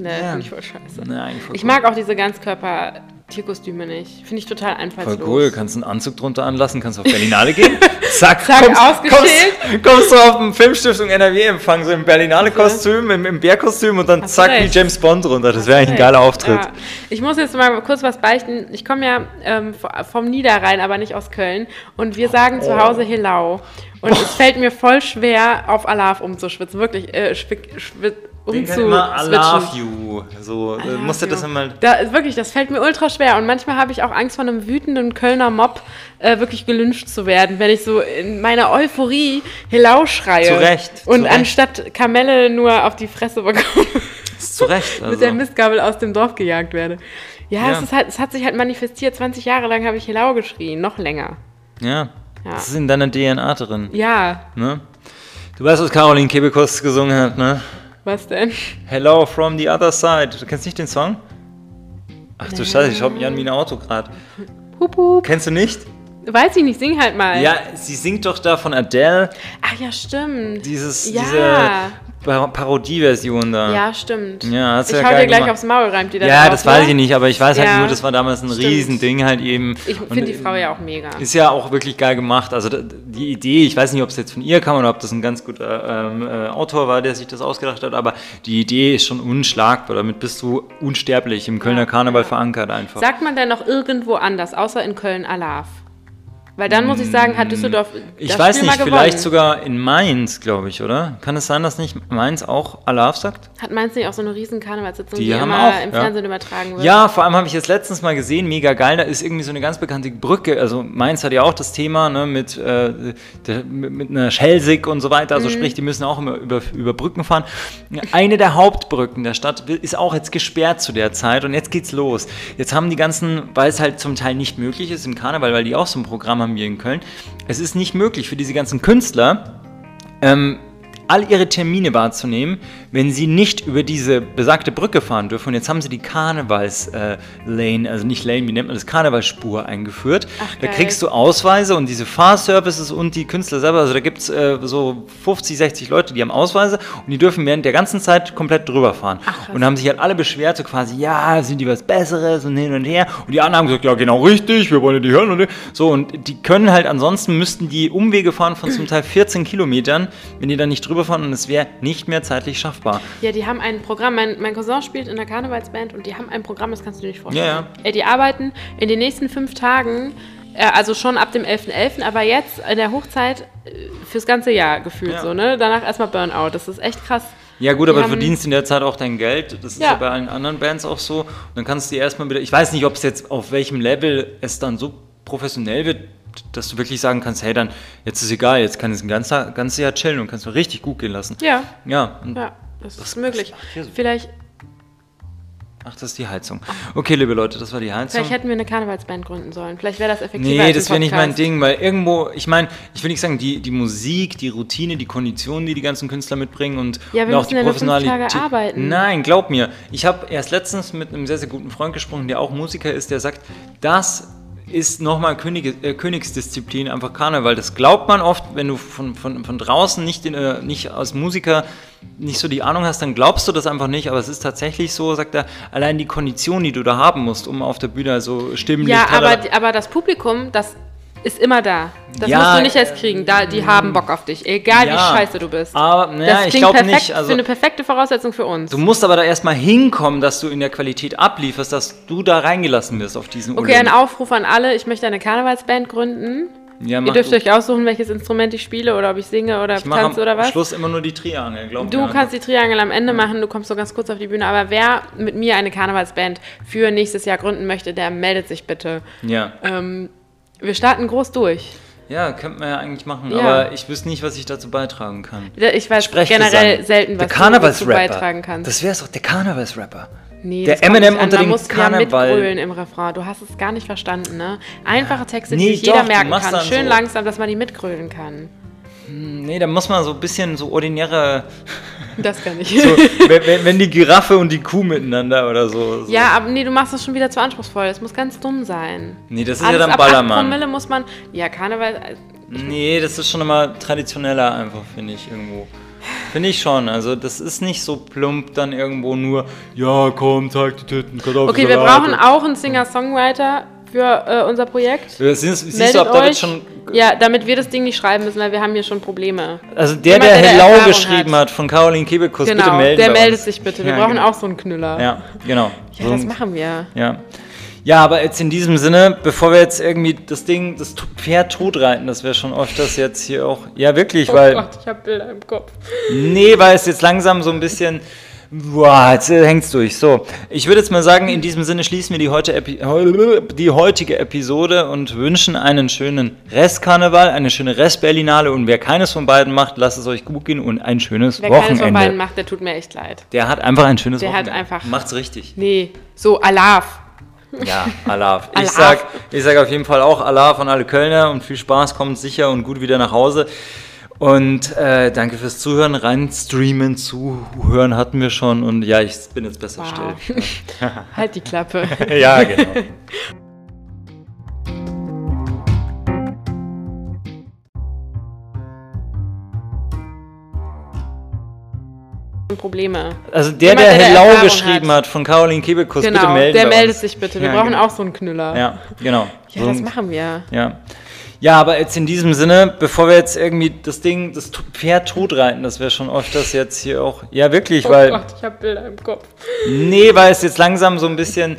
ne, Ja. finde ich voll scheiße. Nein, voll Ich cool. mag auch diese Ganzkörper-Tierkostüme nicht. Finde ich total Voll einfallslos. cool, kannst einen Anzug drunter anlassen, kannst auf Berlinale gehen. Zack, Zack, kommst, ausgeschält. kommst, kommst du auf dem Filmstiftung NRW-Empfang, so im Berlinale-Kostüm, im, im Bärkostüm und dann Hast zack, wie. James Bond runter. Das wäre eigentlich ein geiler Auftritt. Ja. Ich muss jetzt mal kurz was beichten. Ich komme ja ähm, vom Niederrhein, aber nicht aus Köln. Und wir sagen zu Oh. Hause Helau. Und es fällt mir voll schwer, auf Alarv umzuschwitzen. Wirklich, äh, schwick, schwitt, Den kann immer I love you. So, I äh, love musst du das you. immer. Da, ist wirklich, das fällt mir ultra schwer. Und manchmal habe ich auch Angst, von einem wütenden Kölner Mob äh, wirklich gelünscht zu werden, wenn ich so in meiner Euphorie Helau schreie. Zu Recht, zu Und Recht. anstatt Kamelle nur auf die Fresse bekomme. Ist zu Recht. Also. mit der Mistgabel aus dem Dorf gejagt werde. Ja, Ja. Es, ist halt, es hat sich halt manifestiert. 20 Jahre lang habe ich Helau geschrien, noch länger. ja. Ja. Das ist in deiner DNA drin. Ja, Ne? Du weißt, was Caroline Kebekus gesungen hat, ne? Was denn? Hello from the other side. Du kennst nicht den Song? Ach du Scheiße, ich schau mich an wie ein Auto gerade. Kennst du nicht? Weiß ich nicht, sing halt mal. Ja, sie singt doch da von Adele, Ach ja, stimmt. dieses, Ja. diese Par Parodieversion da. Ja, stimmt. Ja, hast ich ja hau dir gleich gemacht. aufs Maul, reimt die da Ja, drauf, das weiß ne? ich nicht, aber ich weiß halt Ja, nur, das war damals ein stimmt. Riesending halt eben. Ich finde die Frau ja auch mega. Ist ja auch wirklich geil gemacht. Also die Idee, ich weiß nicht, ob es jetzt von ihr kam oder ob das ein ganz guter ähm, äh, Autor war, der sich das ausgedacht hat, aber die Idee ist schon unschlagbar. Damit bist du unsterblich im Kölner Ja, Karneval verankert einfach. Sagt man denn noch irgendwo anders, außer in Köln Alarv? Weil dann muss ich sagen, hat Düsseldorf ich das weiß Spiel nicht, vielleicht sogar in Mainz, glaube ich, oder? Kann es sein, dass nicht Mainz auch Alarv sagt? Hat Mainz nicht auch so eine riesen Karnevalssitzung, Die die, immer auch, im ja. Fernsehen übertragen wird? Ja, vor allem habe ich es letztens mal gesehen, mega geil, da ist irgendwie so eine ganz bekannte Brücke, also Mainz hat ja auch das Thema ne, mit, äh, der, mit, mit einer Schelsig und so weiter, also sprich, die müssen auch immer über, über Brücken fahren. Eine der Hauptbrücken der Stadt ist auch jetzt gesperrt zu der Zeit und jetzt geht's los. Jetzt haben die ganzen, weil es halt zum Teil nicht möglich ist im Karneval, weil die auch so ein Programm haben hier in Köln, es ist nicht möglich für diese ganzen Künstler, ähm, all ihre Termine wahrzunehmen, wenn sie nicht über diese besagte Brücke fahren dürfen. Und jetzt haben sie die Karnevals-Lane, also nicht Lane, wie nennt man das, Karnevalsspur eingeführt. Ach, da kriegst du Ausweise und diese Fahrservices und die Künstler selber, also da gibt es äh, so 50, 60 Leute, die haben Ausweise und die dürfen während der ganzen Zeit komplett drüber fahren. Ach, und haben sich halt alle beschwert, so quasi, ja, sind die was Besseres und hin und her. Und die anderen haben gesagt, ja, genau richtig, wir wollen ja die hören. Und so, und die können halt, ansonsten müssten die Umwege fahren von zum Teil 14 Kilometern, wenn die dann nicht drüber fahren und es wäre nicht mehr zeitlich schaffbar. Ja, die haben ein Programm. Mein, mein Cousin spielt in der Karnevalsband und die haben ein Programm, das kannst du dir nicht vorstellen. Ja, ja. Die arbeiten in den nächsten fünf Tagen, äh, also schon ab dem 11.11., aber jetzt in der Hochzeit äh, fürs ganze Jahr gefühlt Ja. so, ne? Danach erstmal Burnout. Das ist echt krass. Ja gut, Die aber du verdienst in der Zeit auch dein Geld. Das ist ja, Ja. bei allen anderen Bands auch so. Und dann kannst du dir erstmal wieder, ich weiß nicht, ob es jetzt auf welchem Level es dann so professionell wird, dass du wirklich sagen kannst, hey, dann, jetzt ist egal, jetzt kann ich ein ganzes, ganzes Jahr chillen und kannst du richtig gut gehen lassen. Ja, Ja, ja, das ist Was- möglich. macht hier so? Vielleicht, Ach, das ist die Heizung. Okay, liebe Leute, das war die Heizung. vielleicht hätten wir eine Karnevalsband gründen sollen. Vielleicht wäre das effektiver Nee, das wäre nicht mein. Ding, weil irgendwo, ich meine, ich will nicht sagen, die, die Musik, die Routine, die Konditionen, die die ganzen Künstler mitbringen und, Ja, wir und auch die ja Professionalität. Tage arbeiten. Nein, glaub mir. Ich habe erst letztens mit einem sehr, sehr guten Freund gesprochen, der auch Musiker ist, der sagt, das ist nochmal König, äh, Königsdisziplin, einfach Karneval. Das glaubt man oft, wenn du von, von, von draußen nicht, in, äh, nicht als Musiker nicht so die Ahnung hast, dann glaubst du das einfach nicht, aber es ist tatsächlich so, sagt er, allein die Kondition, die du da haben musst, um auf der Bühne so stimmlich... Ja, aber, aber das Publikum, das ist immer da. Das Ja, musst du nicht erst kriegen. Da, die haben Bock auf dich, egal Ja, wie scheiße du bist. aber, naja, das ich glaube nicht, also- für eine perfekte Voraussetzung für uns. Du musst aber da erstmal hinkommen, dass du in der Qualität ablieferst, dass du da reingelassen wirst auf diesen Okay, ein Olymp. Aufruf an alle. Ich möchte eine Karnevalsband gründen. Ja, Ihr dürft du. euch aussuchen, welches Instrument ich spiele oder ob ich singe oder ich tanze am oder was. Schluss immer nur die Triangel, glaub Du mir. kannst die Triangel am Ende machen, du kommst so ganz kurz auf die Bühne. Aber wer mit mir eine Karnevalsband für nächstes Jahr gründen möchte, der meldet sich bitte. Ja. Ähm, wir starten groß durch. ja, könnte man ja eigentlich machen, Ja. aber ich wüsste nicht, was ich dazu beitragen kann. Ich weiß Sprechgesang. generell selten, was der du dazu beitragen kannst. Das wäre doch der Karnevalsrapper. Nee, Der Eminem unter Man dem muss ja Karneval. mitgrölen im Refrain. Du hast es gar nicht verstanden, ne? Einfache Texte, Nee, die sich jeder doch, du merken kann. Schön so- langsam, dass man die mitgrölen kann. Nee, da muss man so ein bisschen so ordinäre, Das kann ich. so, wenn, wenn, die Giraffe und die Kuh miteinander oder so. so. ja, aber nee, du machst das schon wieder zu anspruchsvoll. Das muss ganz dumm sein. Nee, das ist Alles ja dann ab 8 Ballermann. Promille muss man. Ja, Karneval. äh, Nee, das ist schon immer traditioneller einfach, finde ich irgendwo. Finde ich schon. Also das ist nicht so plump dann irgendwo nur, ja komm, zeig die Titten, Kartoffelsalat. Okay, wir brauchen auch einen Singer-Songwriter für äh, unser Projekt. Siehst, siehst Meldet du, ob da wird schon... Ja, damit wir das Ding nicht schreiben müssen, weil wir haben hier schon Probleme. Also der, Jemand, der der Hello Erfahrung geschrieben hat. von Caroline Kebekus, bitte Genau, melden der meldet sich bitte. Wir Ja, brauchen genau. auch so einen Knüller. Ja, genau. Ja, so, das machen wir. ja. ja, aber jetzt in diesem Sinne, bevor wir jetzt irgendwie das Ding, das Pferd totreiten, das wäre schon öfters jetzt hier auch... Ja, wirklich, weil... Oh Gott, ich habe Bilder im Kopf. Nee, weil es jetzt langsam so ein bisschen. Boah, jetzt äh, hängt's durch. So, ich würde jetzt mal sagen, in diesem Sinne schließen wir die, heute Epi die heutige Episode und wünschen einen schönen Restkarneval, eine schöne Restberlinale und wer keines von beiden macht, lasst es euch gut gehen und ein schönes Wer keines von Wochenende. beiden macht, der tut mir echt leid. der hat einfach ein schönes Der hat Wochenende. einfach- Macht's richtig. Nee, so Alaf. Ja, Allah. Ich sag, ich sag auf jeden Fall auch Allah von alle Kölner und viel Spaß, kommt sicher und gut wieder nach Hause. Und äh, danke fürs Zuhören, rein streamen, zuhören hatten wir schon und ja, ich bin jetzt besser Wow. still. halt die Klappe. ja, genau. Probleme. Also der, Jemand, der der Hello Erfahrung geschrieben hat. von Caroline Kebekus, bitte Genau, melden der meldet sich bitte. Wir Ja, brauchen genau. auch so einen Knüller. Ja, genau. Ja, So das machen wir. Ja. Ja, aber jetzt in diesem Sinne, bevor wir jetzt irgendwie das Ding, das Pferd totreiten, das wäre schon öfters jetzt hier auch. Ja, wirklich, Oh weil. Gott, ich habe Bilder im Kopf. Nee, weil es jetzt langsam so ein bisschen.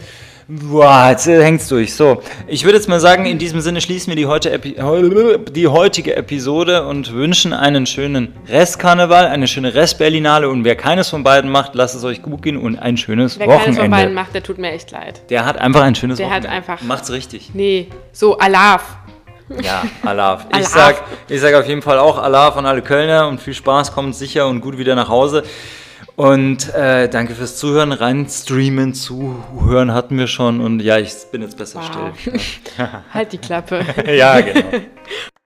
Boah, jetzt äh, hängt's durch. So, ich würde jetzt mal sagen, in diesem Sinne schließen wir die, heute Epi die heutige Episode und wünschen einen schönen Restkarneval, eine schöne Restberlinale und wer keines von beiden macht, lasst es euch gut gehen und ein schönes Wer keines von Wochenende. beiden macht, der tut mir echt leid. Der hat einfach ein schönes Der hat Wochenende. einfach- Macht's richtig. Nee, so Alaf. Ja, Allah. Ich sag, ich sag auf jeden Fall auch Allah von alle Kölner und viel Spaß, kommt sicher und gut wieder nach Hause. Und äh, danke fürs Zuhören, rein streamen, zuhören hatten wir schon und ja, ich bin jetzt besser Wow. still. halt die Klappe. ja, genau.